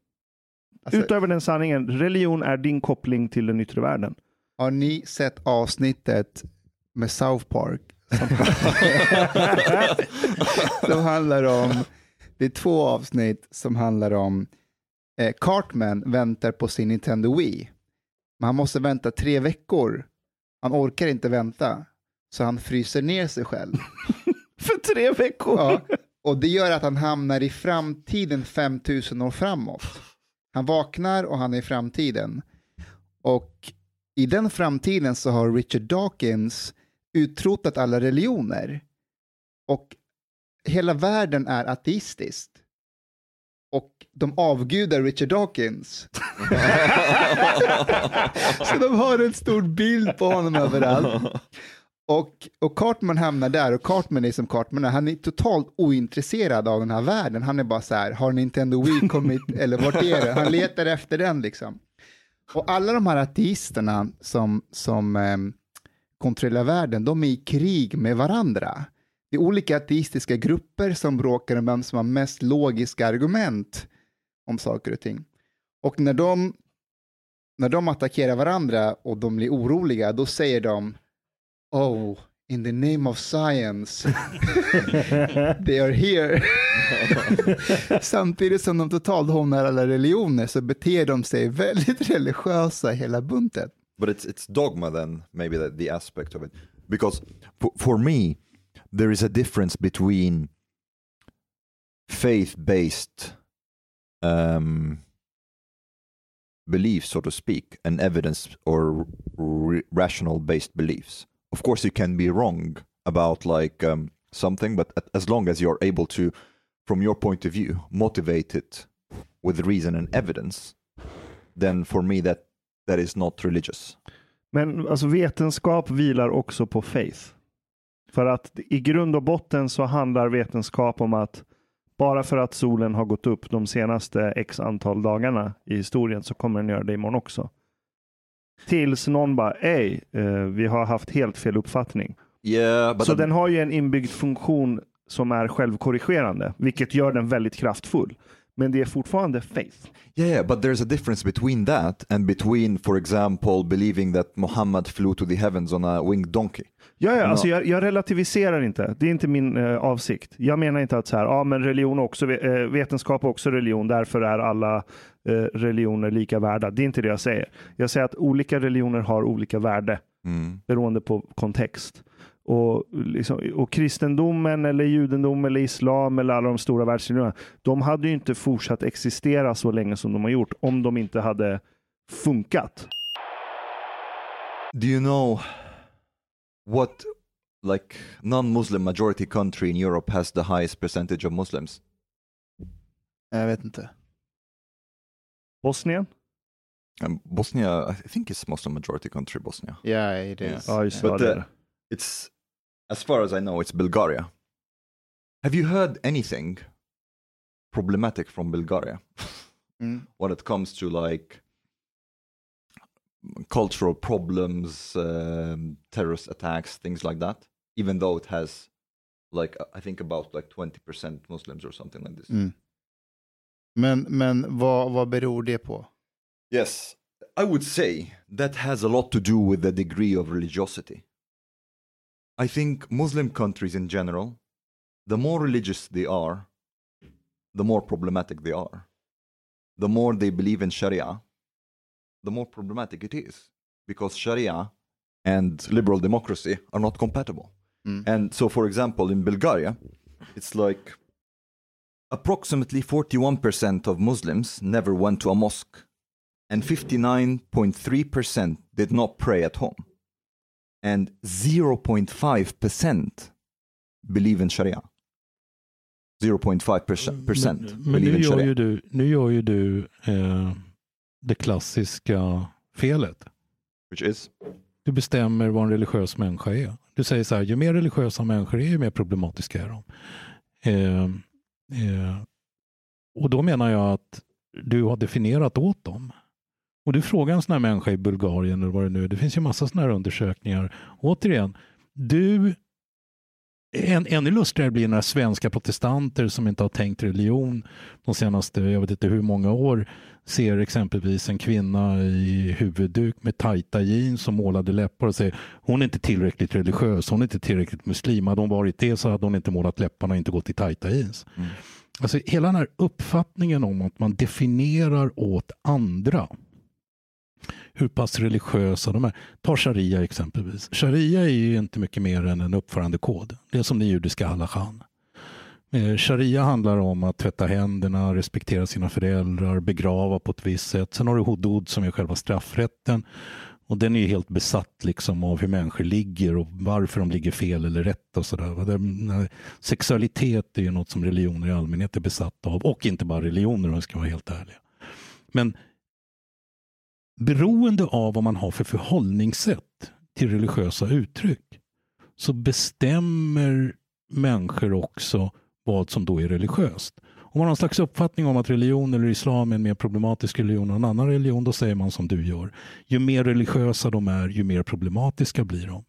Alltså, Utöver den sanningen, religion är din koppling till den yttre världen. Har ni sett avsnittet med South Park? Som, som handlar om, det är två avsnitt som handlar om eh, Cartman väntar på sin Nintendo Wii. Men han måste vänta tre veckor. Han orkar inte vänta. Så han fryser ner sig själv. För tre veckor! Ja, och det gör att han hamnar i framtiden 5000 år framåt. Han vaknar och han är i framtiden. Och i den framtiden så har Richard Dawkins utrotat alla religioner. Och hela världen är ateistisk. Och de avgudar Richard Dawkins. så de har en stor bild på honom överallt. Och, och Cartman hamnar där och Cartman är som Cartman är. Han är totalt ointresserad av den här världen. Han är bara så här, har Nintendo Wii kommit, eller vart är det? Han letar efter den liksom. Och alla de här ateisterna som, som eh, kontrollerar världen, de är i krig med varandra. Det är olika ateistiska grupper som bråkar om vem som har mest logiska argument om saker och ting. Och när de, när de attackerar varandra och de blir oroliga, då säger de Oh, in the name of science, they are here. Samtidigt som de totalt hånar alla religioner så beter de sig väldigt religiösa hela bunten. but it's it's dogma then maybe the, the aspect of it because for, for me there is a difference between faith based um, beliefs so to speak and evidence or rational based beliefs of course you can be wrong about like um, something but as long as you're able to from your point of view motivate it with reason and evidence then for me that that is not religious Men alltså vetenskap vilar också på faith. För att i grund och botten så handlar vetenskap om att bara för att solen har gått upp de senaste x antal dagarna i historien så kommer den göra det imorgon också. Tills någon bara, ej, eh, vi har haft helt fel uppfattning. Yeah, så den har ju en inbyggd funktion som är självkorrigerande, vilket gör den väldigt kraftfull. Men det är fortfarande faith. yeah, but there's a difference between that and between, for example, believing that Muhammad flew to the heavens on a winged donkey. Ja, ja alltså jag, jag relativiserar inte. Det är inte min eh, avsikt. Jag menar inte att så här, ja, men religion också, eh, vetenskap är också religion, därför är alla eh, religioner lika värda. Det är inte det jag säger. Jag säger att olika religioner har olika värde Mm. beroende på kontext. Och, liksom, och kristendomen eller judendom eller islam eller alla de stora världsreligionerna, de hade ju inte fortsatt existera så länge som de har gjort om de inte hade funkat. Do you know what, like, non-Muslim majority country in Europe has the highest percentage of Muslims? Jag vet inte. Bosnien? Um, Bosnia, I think it's Muslim majority country, Bosnia. Yeah, it is. Ja, just det. But uh, det. it's, as far as I know, it's Bulgaria. Have you heard anything problematic from Bulgaria? Mm. when it comes to like cultural problems, um, terrorist attacks, things like that. Even though it has, like, I think about like twenty percent Muslims or something like this. Mm. Men, men vad, vad beror det på? Yes, I would say that has a lot to do with the degree of religiosity. I think Muslim countries in general, the more religious they are, the more problematic they are. The more they believe in Sharia, the more problematic it is because Sharia and liberal democracy are not compatible. Hmm. And so, for example, in Bulgaria, it's like approximately 41% of Muslims never went to a mosque, and 59.3% did not pray at home, and 0.5% believe in Sharia. 0.5% percent Men, men nu, gör ju du, nu gör ju du eh, det klassiska felet. Which is? Du bestämmer vad en religiös människa är. Du säger så här, ju mer religiösa människor är, ju mer problematiska är de. Eh, eh, och då menar jag att du har definierat åt dem. Och du frågar en sån här människa i Bulgarien eller vad det nu är. Det finns ju massa såna här undersökningar. Återigen, du en, ännu lustigare blir när svenska protestanter som inte har tänkt religion de senaste, jag vet inte hur många år, ser exempelvis en kvinna i huvudduk med tajta jeans och målade läppar och säger hon är inte tillräckligt religiös, hon är inte tillräckligt muslim. Hade hon varit det så hade hon inte målat läpparna och inte gått i tajta jeans. Mm. Alltså hela den här uppfattningen om att man definierar åt andra hur pass religiösa de är. Ta sharia exempelvis. Sharia är ju inte mycket mer än en uppförandekod. Det är som den judiska halachan. Eh, sharia handlar om att tvätta händerna, respektera sina föräldrar, begrava på ett visst sätt. Sen har du hudud som är själva straffrätten. Och den är ju helt besatt liksom av hur människor ligger och varför de ligger fel eller rätt och sådär. Sexualitet är ju något som religioner i allmänhet är besatta av. Och inte bara religioner om vi ska vara helt ärliga. Men beroende av vad man har för förhållningssätt till religiösa uttryck så bestämmer människor också vad som då är religiöst. Om man har en slags uppfattning om att religion eller islam är en mer problematisk religion än en annan religion, då säger man som du gör. Ju mer religiösa de är, ju mer problematiska blir de.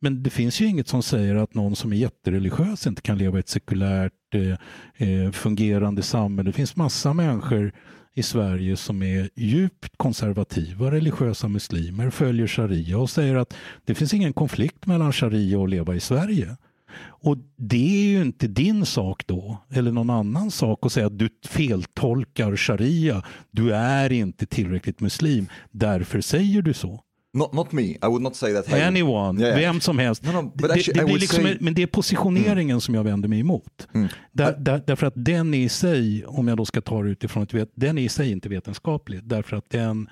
Men det finns ju inget som säger att någon som är jättereligiös inte kan leva i ett sekulärt eh, eh fungerande samhälle. Det finns massa människor i Sverige som är djupt konservativa, religiösa muslimer, följer sharia och säger att det finns ingen konflikt mellan sharia och att leva i Sverige. Och det är ju inte din sak då, eller någon annan sak att säga att du feltolkar sharia. Du är inte tillräckligt muslim, därför säger du så. Not, not me. I would not say that. hey- Anyone, Yeah, yeah. vem som helst. No, no, det, actually, det blir liksom, say- Men det är positioneringen som jag vänder mig emot. Mm. Där, där, därför att den är i sig, om jag då ska ta det utifrån ett den är i sig inte vetenskaplig. Därför att den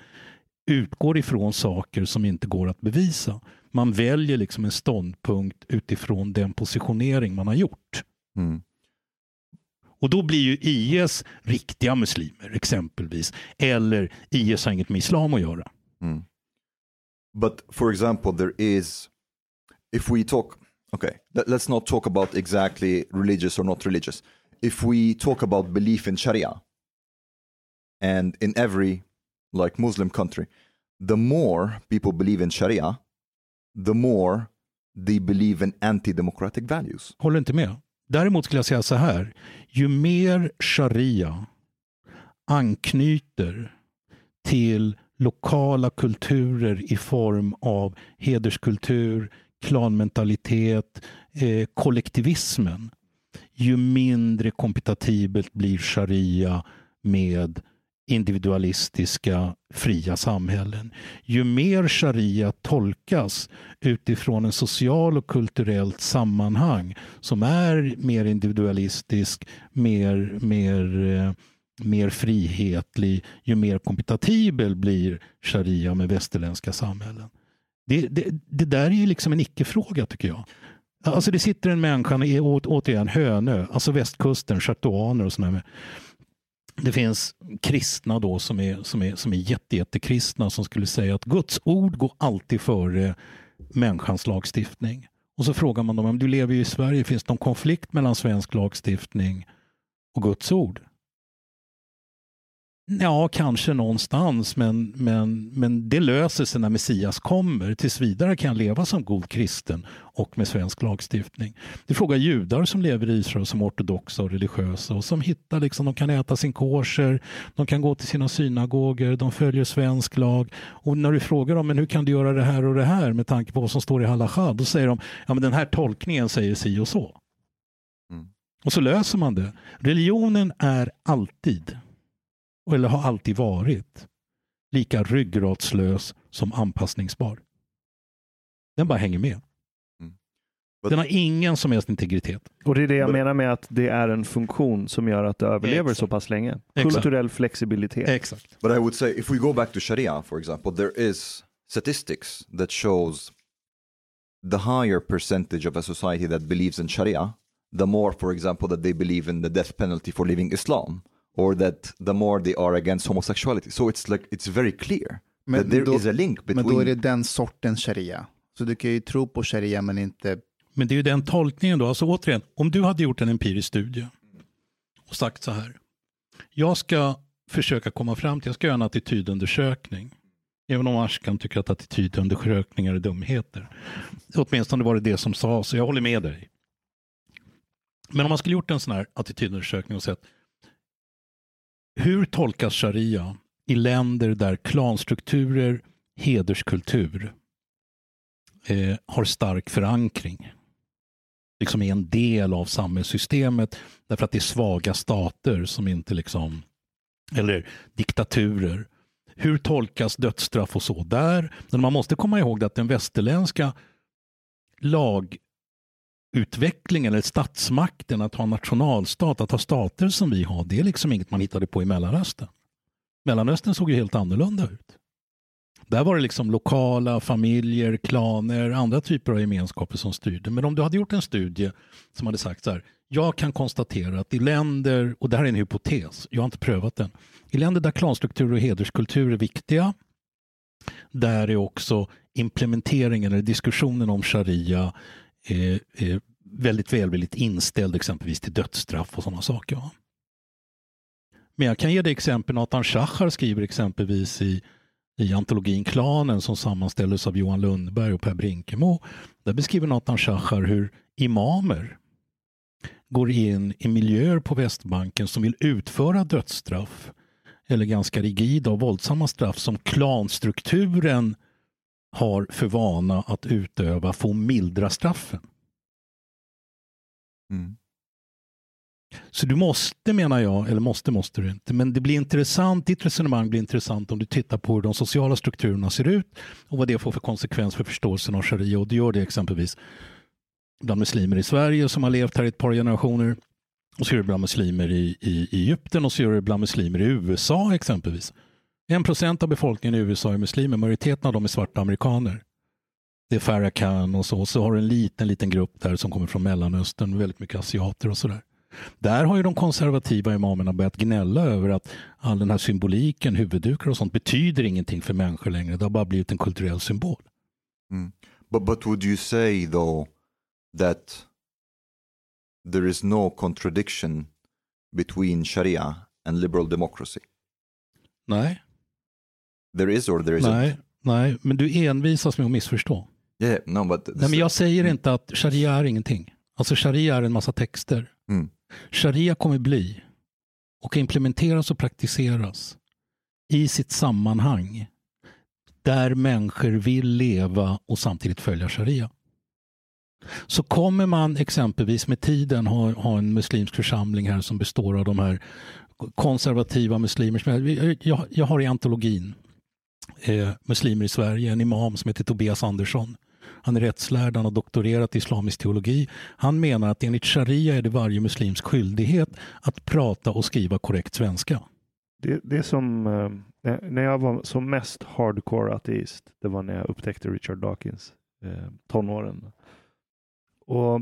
utgår ifrån saker som inte går att bevisa. Man väljer liksom en ståndpunkt utifrån den positionering man har gjort. Mm. Och då blir ju IS riktiga muslimer exempelvis. Eller IS har inget med islam att göra. But for example, there is, if we talk, okay, let, let's not talk about exactly religious or not religious. If we talk about belief in Sharia, and in every like Muslim country, the more people believe in Sharia, the more they believe in anti-democratic values. Håller inte med. Däremot skulle jag säga så här. Ju mer sharia anknyter till lokala kulturer i form av hederskultur, klanmentalitet, eh, kollektivismen, ju mindre kompatibelt blir sharia med individualistiska fria samhällen. Ju mer sharia tolkas utifrån en social och kulturellt sammanhang som är mer individualistisk, mer, mer, eh, mer frihetlig, ju mer kompatibel blir sharia med västerländska samhällen. Det, det, det där är ju liksom en icke-fråga tycker jag. Alltså det sitter en människa, å- återigen Hönö, alltså västkusten, chateauaner och sådana. Det finns kristna då som är, som är, som är jätte, som skulle säga att Guds ord går alltid före människans lagstiftning. Och så frågar man dem, du lever ju i Sverige, finns det någon konflikt mellan svensk lagstiftning och Guds ord? Ja, kanske någonstans, men, men, men det löser sig när Messias kommer. Tills vidare kan jag leva som god kristen och med svensk lagstiftning. Du frågar judar som lever i Israel som ortodoxa och religiösa och som hittar, liksom, de kan äta sin kosher, de kan gå till sina synagoger, de följer svensk lag. Och när du frågar dem, men hur kan du göra det här och det här med tanke på vad som står i halacha, då säger de, ja men den här tolkningen säger si och så. Mm. Och så löser man det. Religionen är alltid eller har alltid varit, lika ryggradslös som anpassningsbar. Den bara hänger med. But- Den har ingen som helst integritet. Och det är det jag Men- menar med att det är en funktion som gör att det överlever Exakt. så pass länge. Exakt. Kulturell flexibilitet. Exakt. But I would say if we go back to Sharia, for example, there is statistics that shows the higher percentage of a society that believes in Sharia, the more, for example, that they believe in the death penalty for leaving Islam, or that the more they are against homosexuality. So it's like it's very clear Men that there då- is a link Men between. då är det den sortens sharia. Så du kan ju tro på sharia men inte... Men det är ju den tolkningen då. Alltså återigen, om du hade gjort en empirisk studie och sagt så här. Jag ska försöka komma fram till, jag ska göra en attitydundersökning. Även om Ashkan tycker att attitydundersökningar är dumheter. Åtminstone var det det som sades, så jag håller med dig. Men om man skulle gjort en sån här attitydundersökning och sett hur tolkas sharia i länder där klanstrukturer, hederskultur eh, har stark förankring. Liksom är en del av samhällssystemet därför att det är svaga stater som inte liksom, eller diktaturer. Hur tolkas dödsstraff och så där? Men man måste komma ihåg att den västerländska lag utvecklingen eller statsmakten, att ha nationalstat, att ha stater som vi har, det är liksom inget man hittade på i Mellanöstern. Mellanöstern såg ju helt annorlunda ut. Där var det liksom lokala familjer, klaner, andra typer av gemenskaper som styrde. Men om du hade gjort en studie som hade sagt så här, jag kan konstatera att i länder, och det här är en hypotes, jag har inte prövat den, i länder där klanstruktur och hederskultur är viktiga, där är också implementeringen eller diskussionen om sharia väldigt välvilligt inställd exempelvis till dödsstraff och sådana saker. Va? Men jag kan ge dig exempel, Nathan Shachar skriver exempelvis i i antologin Klanen som sammanställdes av Johan Lundberg och Per Brinkemo. Där beskriver Nathan Shachar hur imamer går in i miljöer på Västbanken som vill utföra dödsstraff eller ganska rigida och våldsamma straff som klanstrukturen har för vana att utöva få mildra straffen. Mm. Så du måste, menar jag, eller måste måste du inte, men det blir intressant, ditt resonemang blir intressant om du tittar på hur de sociala strukturerna ser ut och vad det får för konsekvens för förståelsen av sharia. Och du gör det exempelvis bland muslimer i Sverige som har levt här i ett par generationer. Och så gör det bland muslimer i, i, i Egypten och så gör det bland muslimer i USA exempelvis. En procent av befolkningen i USA är muslimer, majoriteten av dem är svarta amerikaner. Det är Farrakhan och så. Så har du en liten, liten grupp där som kommer från Mellanöstern, väldigt mycket asiater och sådär. Där har ju de konservativa imamerna börjat gnälla över att all den här symboliken, huvuddukar och sånt betyder ingenting för människor längre. Det har bara blivit en kulturell symbol. But but would you say though that there is no contradiction between Sharia and liberal democracy? Nej, There is or there isn't? nej, nej, men du envisas med att missförstå. Yeah, no, but Nej, men jag säger inte att sharia är ingenting. Alltså sharia är en massa texter. Mm. Sharia kommer bli och implementeras och praktiseras i sitt sammanhang där människor vill leva och samtidigt följa sharia. Så kommer man exempelvis med tiden ha, ha en muslimsk församling här som består av de här konservativa muslimer. Jag, jag, jag har i antologin eh, Muslimer i Sverige en imam som heter Tobias Andersson. Han är rättslärd, han har doktorerat i islamisk teologi. Han menar att enligt sharia är det varje muslims skyldighet att prata och skriva korrekt svenska. Det, det är som eh, eh, när- jag var som mest hardcore ateist. Det var när jag upptäckte Richard Dawkins, eh, tonåren. Och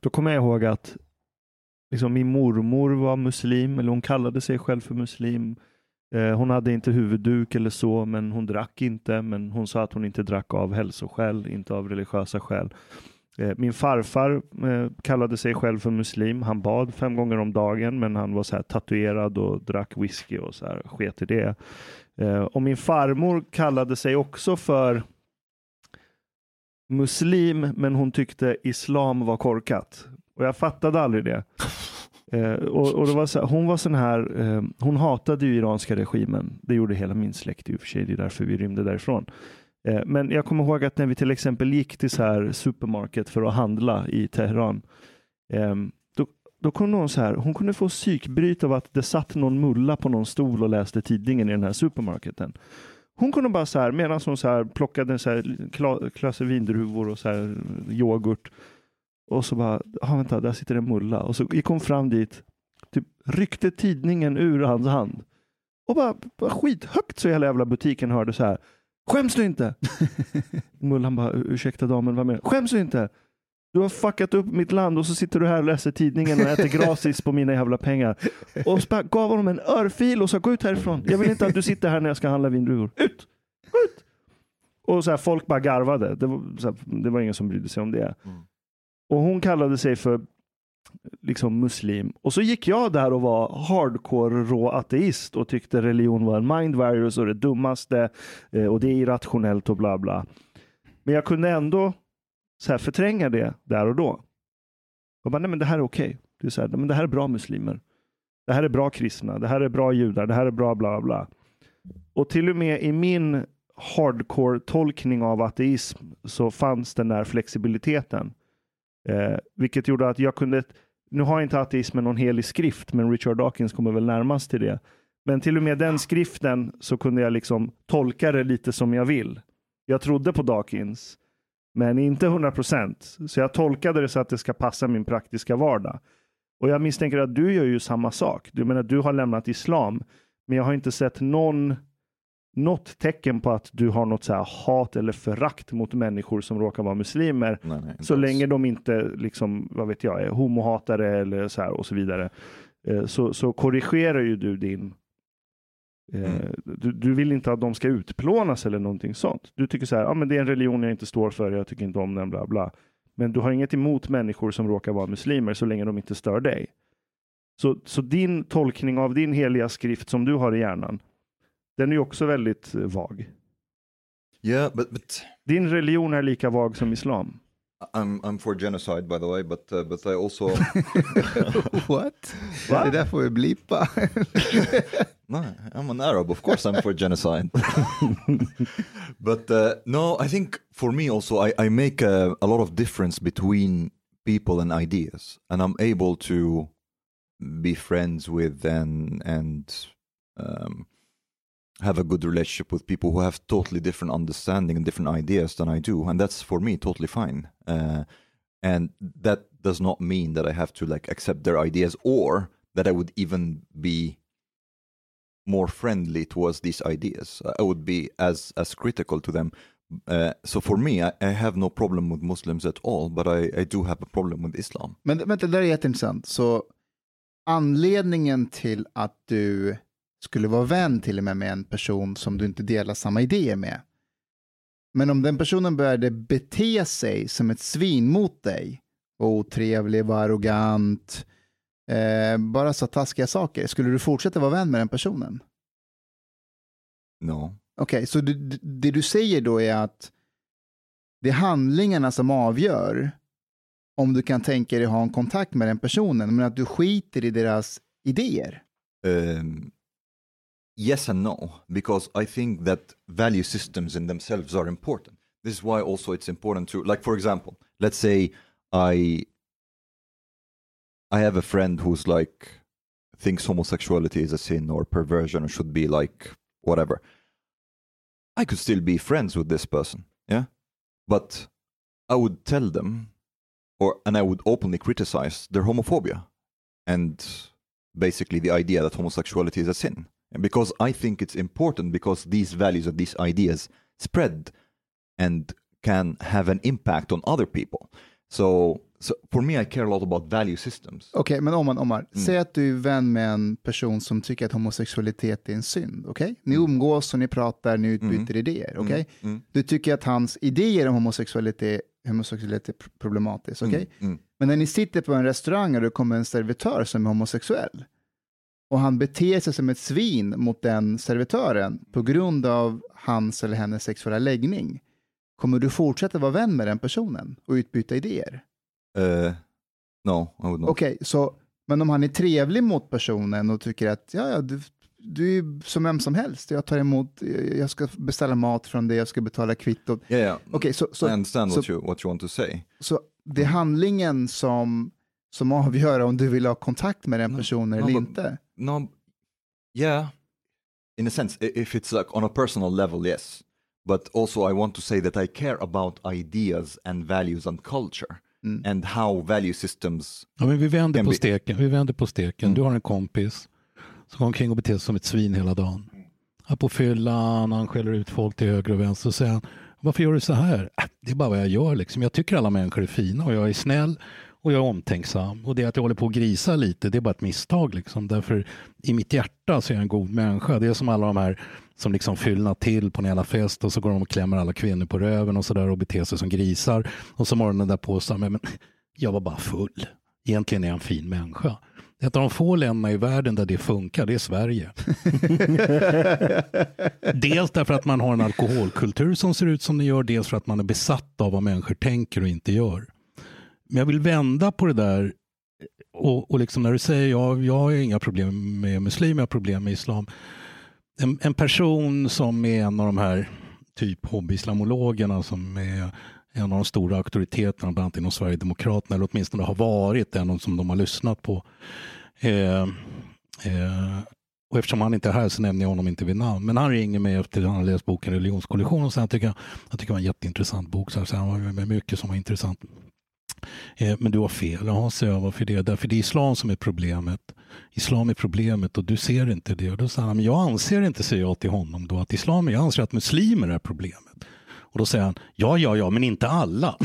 då kommer jag ihåg att liksom, min mormor var muslim, eller hon kallade sig själv för muslim. Eh, hon hade inte huvudduk eller så, men hon drack inte. Men hon sa att hon inte drack av hälsoskäl, inte av religiösa skäl. Eh, min farfar eh, kallade sig själv för muslim. Han bad fem gånger om dagen, men han var så här tatuerad och drack whisky och så här, sket i det. Och min farmor kallade sig också för muslim, men hon tyckte islam var korkat. Och jag fattade aldrig det. Eh, och, och det var så, hon var sån här, eh, hon hatade ju iranska regimen. Det gjorde hela min släkt i och för sig. Det är därför vi rymde därifrån. Eh, men jag kommer ihåg att när vi till exempel gick till så här supermarket för att handla i Teheran. Eh, då, då kunde hon så här, hon kunde få psykbryt av att det satt någon mulla på någon stol och läste tidningen i den här supermarketen. Hon kunde bara så här, medan hon så här plockade så här kla- vindruvor och så här yoghurt. Och så bara, ah, vänta, där sitter en mulla. Och så gick hon fram dit, typ ryckte tidningen ur hans hand. Och bara, bara skithögt så hela jävla butiken hörde så här. Skäms du inte? Mullan bara, ursäkta damen, vad menar du? Skäms du inte? Du har fuckat upp mitt land och så sitter du här och läser tidningen och äter gratis på mina jävla pengar. Och så gav honom en örfil och sa gå ut härifrån. Jag vill inte att du sitter här när jag ska handla vindruvor. Ut! Gå ut! Och så här, folk bara garvade. Det var, här, det var ingen som brydde sig om det. Och hon kallade sig för liksom muslim. Och så gick jag där och var hardcore rå ateist och tyckte religion var en mind virus och det dummaste eh, och det är irrationellt och bla bla. Men jag kunde ändå så här förtränga det där och då. Jag bara, nej men det här är okej. Det, är så här, men det här är bra muslimer. Det här är bra kristna. Det här är bra judar. Det här är bra bla bla. Och till och med i min hardcore tolkning av ateism så fanns den där flexibiliteten. Eh, vilket gjorde att jag kunde, nu har inte ateismen någon helig skrift, men Richard Dawkins kommer väl närmast till det. Men till och med den skriften så kunde jag liksom tolka det lite som jag vill. Jag trodde på Dawkins, men inte 100 procent. Så jag tolkade det så att det ska passa min praktiska vardag. Och jag misstänker att du gör ju samma sak. Du menar du har lämnat islam, men jag har inte sett någon något tecken på att du har något så hat eller förakt mot människor som råkar vara muslimer. Nej, nej, Så länge de inte, liksom, vad vet jag, är homohatare eller så här och så vidare. Eh, Så, så korrigerar ju du din... eh, Mm. Du, du vill inte att de ska utplånas eller någonting sånt. Du tycker så här, ja men det är en religion jag inte står för, jag tycker inte om den, bla bla. Men du har inget emot människor som råkar vara muslimer så länge de inte stör dig. Så, så din tolkning av din heliga skrift som du har i hjärnan, den är ju också väldigt eh, vag. Yeah, but but Din religion är lika vag som islam. I'm I'm for genocide by the way, but uh, but I also What? Va? Det där får vi blipa. no, I'm an Arab, of course I'm for genocide. but uh, no, I think for me also I I make a, a lot of difference between people and ideas, and I'm able to be friends with and and um, have a good relationship with people who have totally different understanding and different ideas than I do, and that's for me totally fine. Uh, and that does not mean that I have to like accept their ideas or that I would even be more friendly towards these ideas. I would be as as critical to them. Uh, so for me, I, I have no problem with Muslims at all, but I, I do have a problem with Islam. Men men det där är jätteintressant. Så anledningen till att du skulle vara vän till och med med en person som du inte delar samma idéer med. Men om den personen började bete sig som ett svin mot dig, var otrevlig, var arrogant, eh, bara sa taskiga saker, skulle du fortsätta vara vän med den personen? No. Okej, så det, det du säger då är att det är handlingarna som avgör om du kan tänka dig ha en kontakt med den personen, men att du skiter i deras idéer. Um, yes and no, because I think that value systems in themselves are important. This is why also it's important to, like, for example, let's say I I have a friend who's like thinks homosexuality is a sin or perversion or should be like whatever. I could still be friends with this person, yeah, but I would tell them, or and I would openly criticize their homophobia and basically the idea that homosexuality is a sin. And because I think it's important because these values and these ideas spread and can have an impact on other people. So, so for me, I care a lot about value systems. Okej, men Omar, Omar Mm. säg att du är vän med en person som tycker att homosexualitet är en synd, okej? Ni umgås och ni pratar, ni utbyter idéer, okej? Mm. Du tycker att hans idéer om homosexualitet, homosexualitet är pr- problematiskt. okej? Mm, mm. Men när ni sitter på en restaurang och det kommer en servitör som är homosexuell och han beter sig som ett svin mot den servitören på grund av hans eller hennes sexuella läggning, kommer du fortsätta vara vän med den personen och utbyta idéer? Uh, no, I would not. Okej, så men om han är trevlig mot personen och tycker att ja, ja, du, du är som vem som helst, jag tar emot, jag ska beställa mat från dig, jag ska betala kvittot. Yeah, yeah. Okej, så, I så, understand what you what you want to say. så det är handlingen som, som avgör om du vill ha kontakt med den No, personen no, eller but- inte. No, yeah, in a sense, if it's like on a personal level, yes. But also, I want to say that I care about ideas and values and culture Mm. and how value systems. Ja, men vi vänder på steken. Vi vänder på steken. Mm. Du har en kompis som går omkring och beter sig som ett svin hela dagen. Han är på fyllan, han skäller ut folk till höger och vänster och säger han, varför gör du så här? "Äh, Det är bara vad jag gör liksom. Jag tycker alla människor är fina och jag är snäll och jag är omtänksam. Och det att jag håller på att grisa lite, det är bara ett misstag liksom. Därför i mitt hjärta så är jag en god människa. Det är som alla de här som liksom fyllnar till på en jävla fest och så går de och klämmer alla kvinnor på röven och sådär och beter sig som grisar. Och så morgonen därpå så, men jag var bara full. Egentligen är jag en fin människa. Ett av de få länderna i världen där det funkar, det är Sverige. dels därför att man har en alkoholkultur som ser ut som den gör, dels för att man är besatt av vad människor tänker och inte gör. Men jag vill vända på det där och, och liksom när du säger ja, jag har inga problem med muslimer, jag har problem med islam. En, en person som är en av de här typ hobbyislamologerna som är en av de stora auktoriteterna, bland annat inom Sverigedemokraterna, eller åtminstone har varit en som de har lyssnat på. Eh, eh, och eftersom han inte är här så nämner jag honom inte vid namn. Men han ringer mig efter att han har läst boken Religionskollision och sen tycker jag tycker det var en jätteintressant bok. Så han var med mycket som var intressant. Eh, men du har fel. Ja, så jag, varför det? Därför det är islam som är problemet. Islam är problemet och du ser inte det. Och då sa han, men jag anser inte, säger jag till honom då, att islam jag anser att muslimer är problemet. Och då säger han, ja, ja, ja, men inte alla.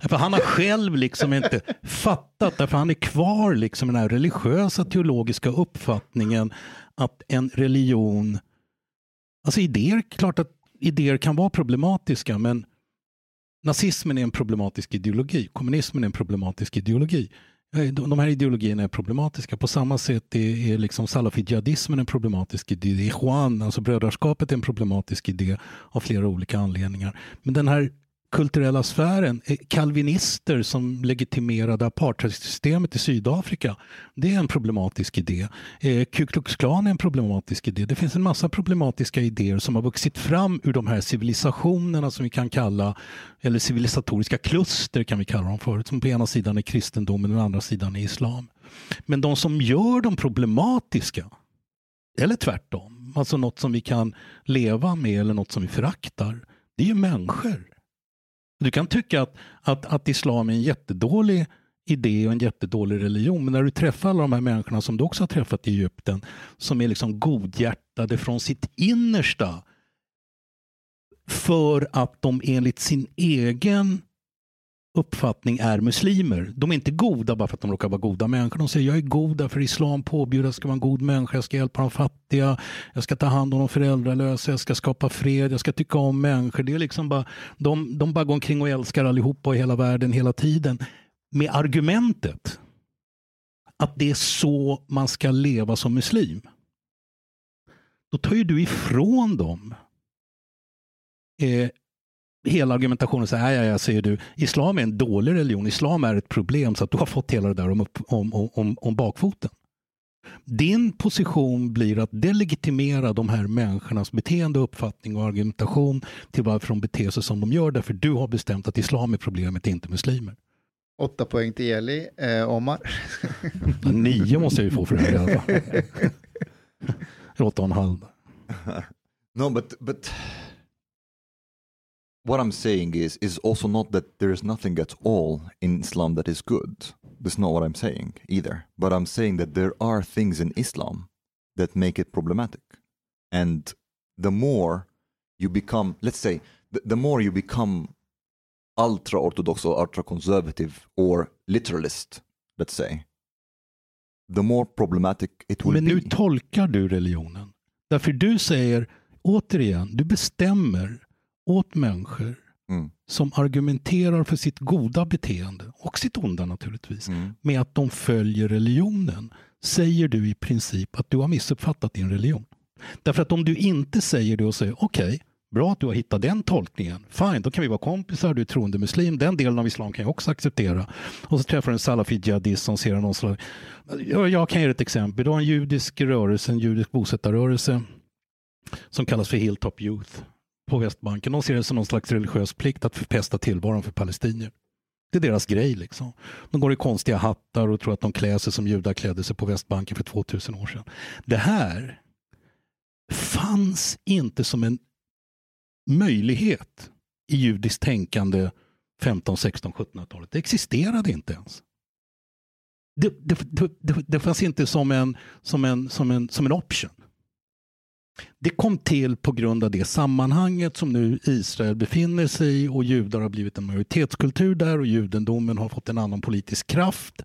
för han har själv liksom inte fattat, därför han är kvar liksom i den här religiösa teologiska uppfattningen att en religion, alltså idéer, klart att idéer kan vara problematiska, men nazismen är en problematisk ideologi, kommunismen är en problematisk ideologi. Eh, de här ideologierna är problematiska. På samma sätt är, är liksom salafid-jihadismen en problematisk idé. Juan, alltså brödraskapet är en problematisk idé av flera olika anledningar. Men den här kulturella sfären, eh, kalvinister som legitimerade apartheidsystemet i Sydafrika, det är en problematisk idé. Eh, Ku Klux Klan är en problematisk idé. Det finns en massa problematiska idéer som har vuxit fram ur de här civilisationerna som vi kan kalla, eller civilisatoriska kluster kan vi kalla dem förut, som på ena sidan är kristendomen och den andra sidan är islam. Men de som gör dem problematiska, eller tvärtom, alltså något som vi kan leva med eller något som vi föraktar, det är ju människor. Du kan tycka att, att, att islam är en jättedålig idé och en jättedålig religion. Men när du träffar alla de här människorna som du också har träffat i Egypten som är liksom godhjärtade från sitt innersta för att de enligt sin egen uppfattning är muslimer. De är inte goda bara för att de råkar vara goda människor. De säger jag är god därför islam påbjuder att jag ska vara en god människa, jag ska hjälpa de fattiga, jag ska ta hand om de föräldralösa, jag ska skapa fred, jag ska tycka om människor. Det är liksom bara, de, de bara går omkring och älskar allihopa i hela världen hela tiden. Med argumentet att det är så man ska leva som muslim. Då tar ju du ifrån dem eh, hela argumentationen så här, ja, ja, säger du, islam är en dålig religion, islam är ett problem så att du har fått hela det där om, om, om, om, bakfoten. Din position blir att delegitimera de här människornas beteende, uppfattning och argumentation till varför de beter sig som de gör därför du har bestämt att islam är problemet, inte muslimer. Åtta poäng till Eli. Eh, Omar. Nio måste jag ju få för det här i alla fall. Åtta och en halv. No, but but what I'm saying is is also not that there is nothing at all in Islam that is good. That's not what I'm saying either. But I'm saying that there are things in Islam that make it problematic. And the more you become, let's say, the, the more you become ultra orthodox or ultra conservative or literalist, let's say, the more problematic it will Men be. nu tolkar du religionen. Därför du säger, återigen, du bestämmer åt människor Mm. som argumenterar för sitt goda beteende och sitt onda naturligtvis Mm. med att de följer religionen säger du i princip att du har missuppfattat din religion. Därför att om du inte säger det och säger okej, bra att du har hittat den tolkningen, fine, då kan vi vara kompisar, du är troende muslim, den delen av islam kan jag också acceptera. Och så träffar du en salafi jihadist som ser någon slags... Jag, kan ge er ett exempel, du har en judisk rörelse, en judisk bosättarrörelse som kallas för Hilltop Youth på Västbanken. De ser det som någon slags religiös plikt att förpesta tillvaron för palestinier. Det är deras grej. liksom. De går i konstiga hattar och tror att de klär sig som judar klädde sig på Västbanken för 2000 år sedan. Det här fanns inte som en möjlighet i judiskt tänkande 15, 16, 1700-talet. Det existerade inte ens. Det, det, det, det, det fanns inte som en, som, en, som, en, som en option. Det kom till på grund av det sammanhanget som nu Israel befinner sig i och judar har blivit en majoritetskultur där och judendomen har fått en annan politisk kraft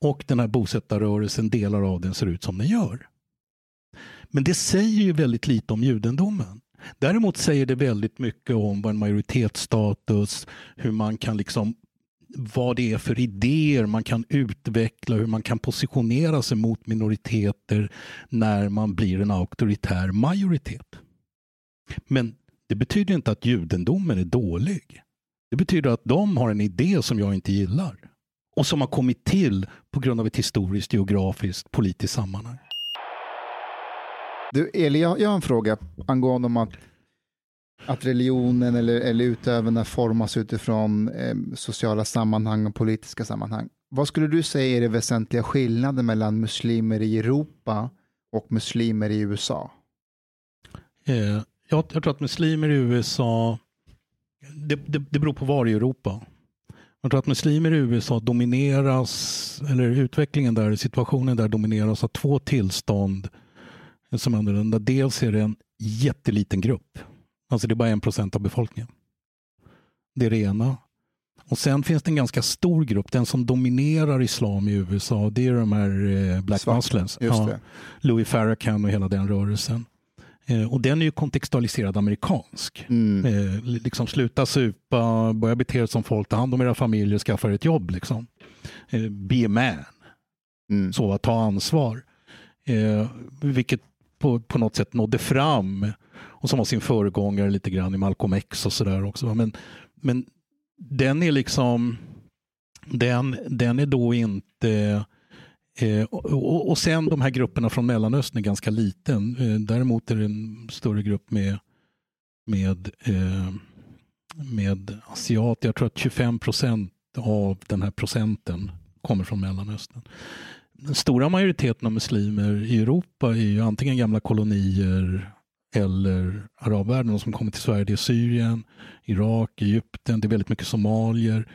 och den här bosättarrörelsen, delar av den ser ut som den gör. Men det säger ju väldigt lite om judendomen. Däremot säger det väldigt mycket om vad en majoritetsstatus, hur man kan liksom vad det är för idéer man kan utveckla, hur man kan positionera sig mot minoriteter när man blir en auktoritär majoritet. Men det betyder inte att judendomen är dålig. Det betyder att de har en idé som jag inte gillar och som har kommit till på grund av ett historiskt, geografiskt, politiskt sammanhang. Du, Eli, jag, jag har en fråga angående om att, att religionen eller, eller utövarna formas utifrån eh, sociala sammanhang och politiska sammanhang. Vad skulle du säga är det väsentliga skillnaden mellan muslimer i Europa och muslimer i USA? Eh, jag, jag tror att muslimer i USA, det, det, det beror på var i Europa. Jag tror att muslimer i USA domineras, eller utvecklingen där, situationen där domineras av två tillstånd som är annorlunda. Dels är det en jätteliten grupp. Alltså det är bara en procent av befolkningen. Det är det ena. Och sen finns det en ganska stor grupp, den som dominerar islam i USA, det är de här eh, Black Svart, Muslims. Ja. Louis Farrakhan och hela den rörelsen. Eh, och den är ju kontextualiserad amerikansk. Mm. Eh, li- liksom sluta supa, börja bete er som folk, ta hand om era familjer, skaffa er ett jobb. Liksom. Be a man, Mm. så ta ansvar. Vilket på, på något sätt nådde fram och som var sin föregångare lite grann i Malcolm X och sådär också. Men, men den är liksom, den, den är då inte Eh, och, och, och sen de här grupperna från Mellanöstern är ganska liten. Eh, däremot är det en större grupp med, med, eh, med asiater. Jag tror att 25 procent av den här procenten kommer från Mellanöstern. Den stora majoriteten av muslimer i Europa är ju antingen gamla kolonier eller arabvärlden. De som kommer till Sverige det är Syrien, Irak, Egypten, det är väldigt mycket somalier.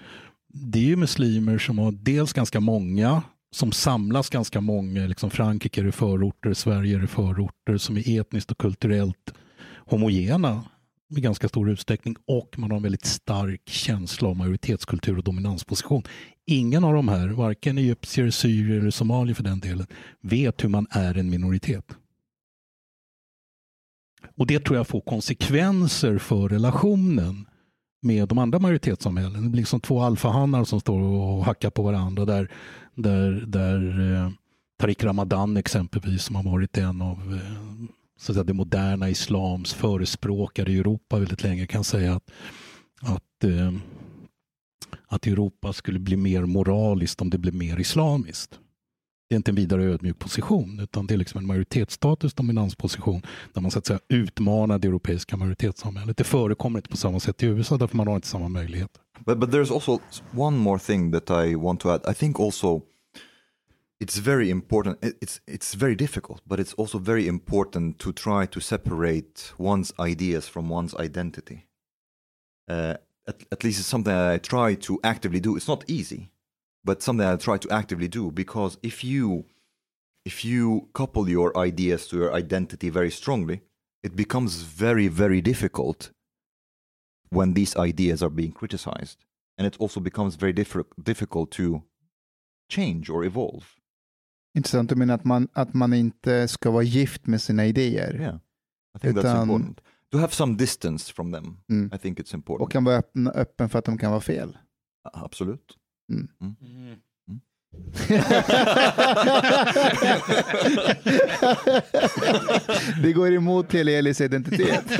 Det är ju muslimer som har dels ganska många som samlas ganska många, liksom Frankrike är det förorter, Sverige är det förorter, som är etniskt och kulturellt homogena i ganska stor utsträckning och man har en väldigt stark känsla av majoritetskultur och dominansposition. Ingen av de här, varken egyptier, syrier eller somalier för den delen, vet hur man är en minoritet. Och det tror jag får konsekvenser för relationen med de andra majoritetssamhällen. Det blir liksom två alfahannar som står och hackar på varandra där, där, där eh, Tariq Ramadan exempelvis som har varit en av eh, så att säga, det moderna islams förespråkare i Europa väldigt länge kan säga att, att, eh, att Europa skulle bli mer moraliskt om det blev mer islamiskt. Det är inte en vidare ödmjuk position utan det är liksom en majoritetsstatus dominansposition där man så att säga utmanar det europeiska majoritetssamhället. Det förekommer inte på samma sätt i USA därför man har inte samma möjligheter. But but there's also one more thing that I want to add. I think also it's very important. It's it's very difficult, but it's also very important to try to separate one's ideas from one's identity. Uh, at, at least it's something that I try to actively do. It's not easy, but something I try to actively do because if you if you couple your ideas to your identity very strongly, it becomes very very difficult when these ideas are being criticized. And it also becomes very diffi- difficult to change or evolve. Intressant, du menar att man, att man inte ska vara gift med sina idéer? Yeah. I think that's Utan- important. to have some distance from them. Mm. I think it's important. Och kan vara öppen, öppen för att de kan vara fel. Absolut. det går emot hela Elis identitet.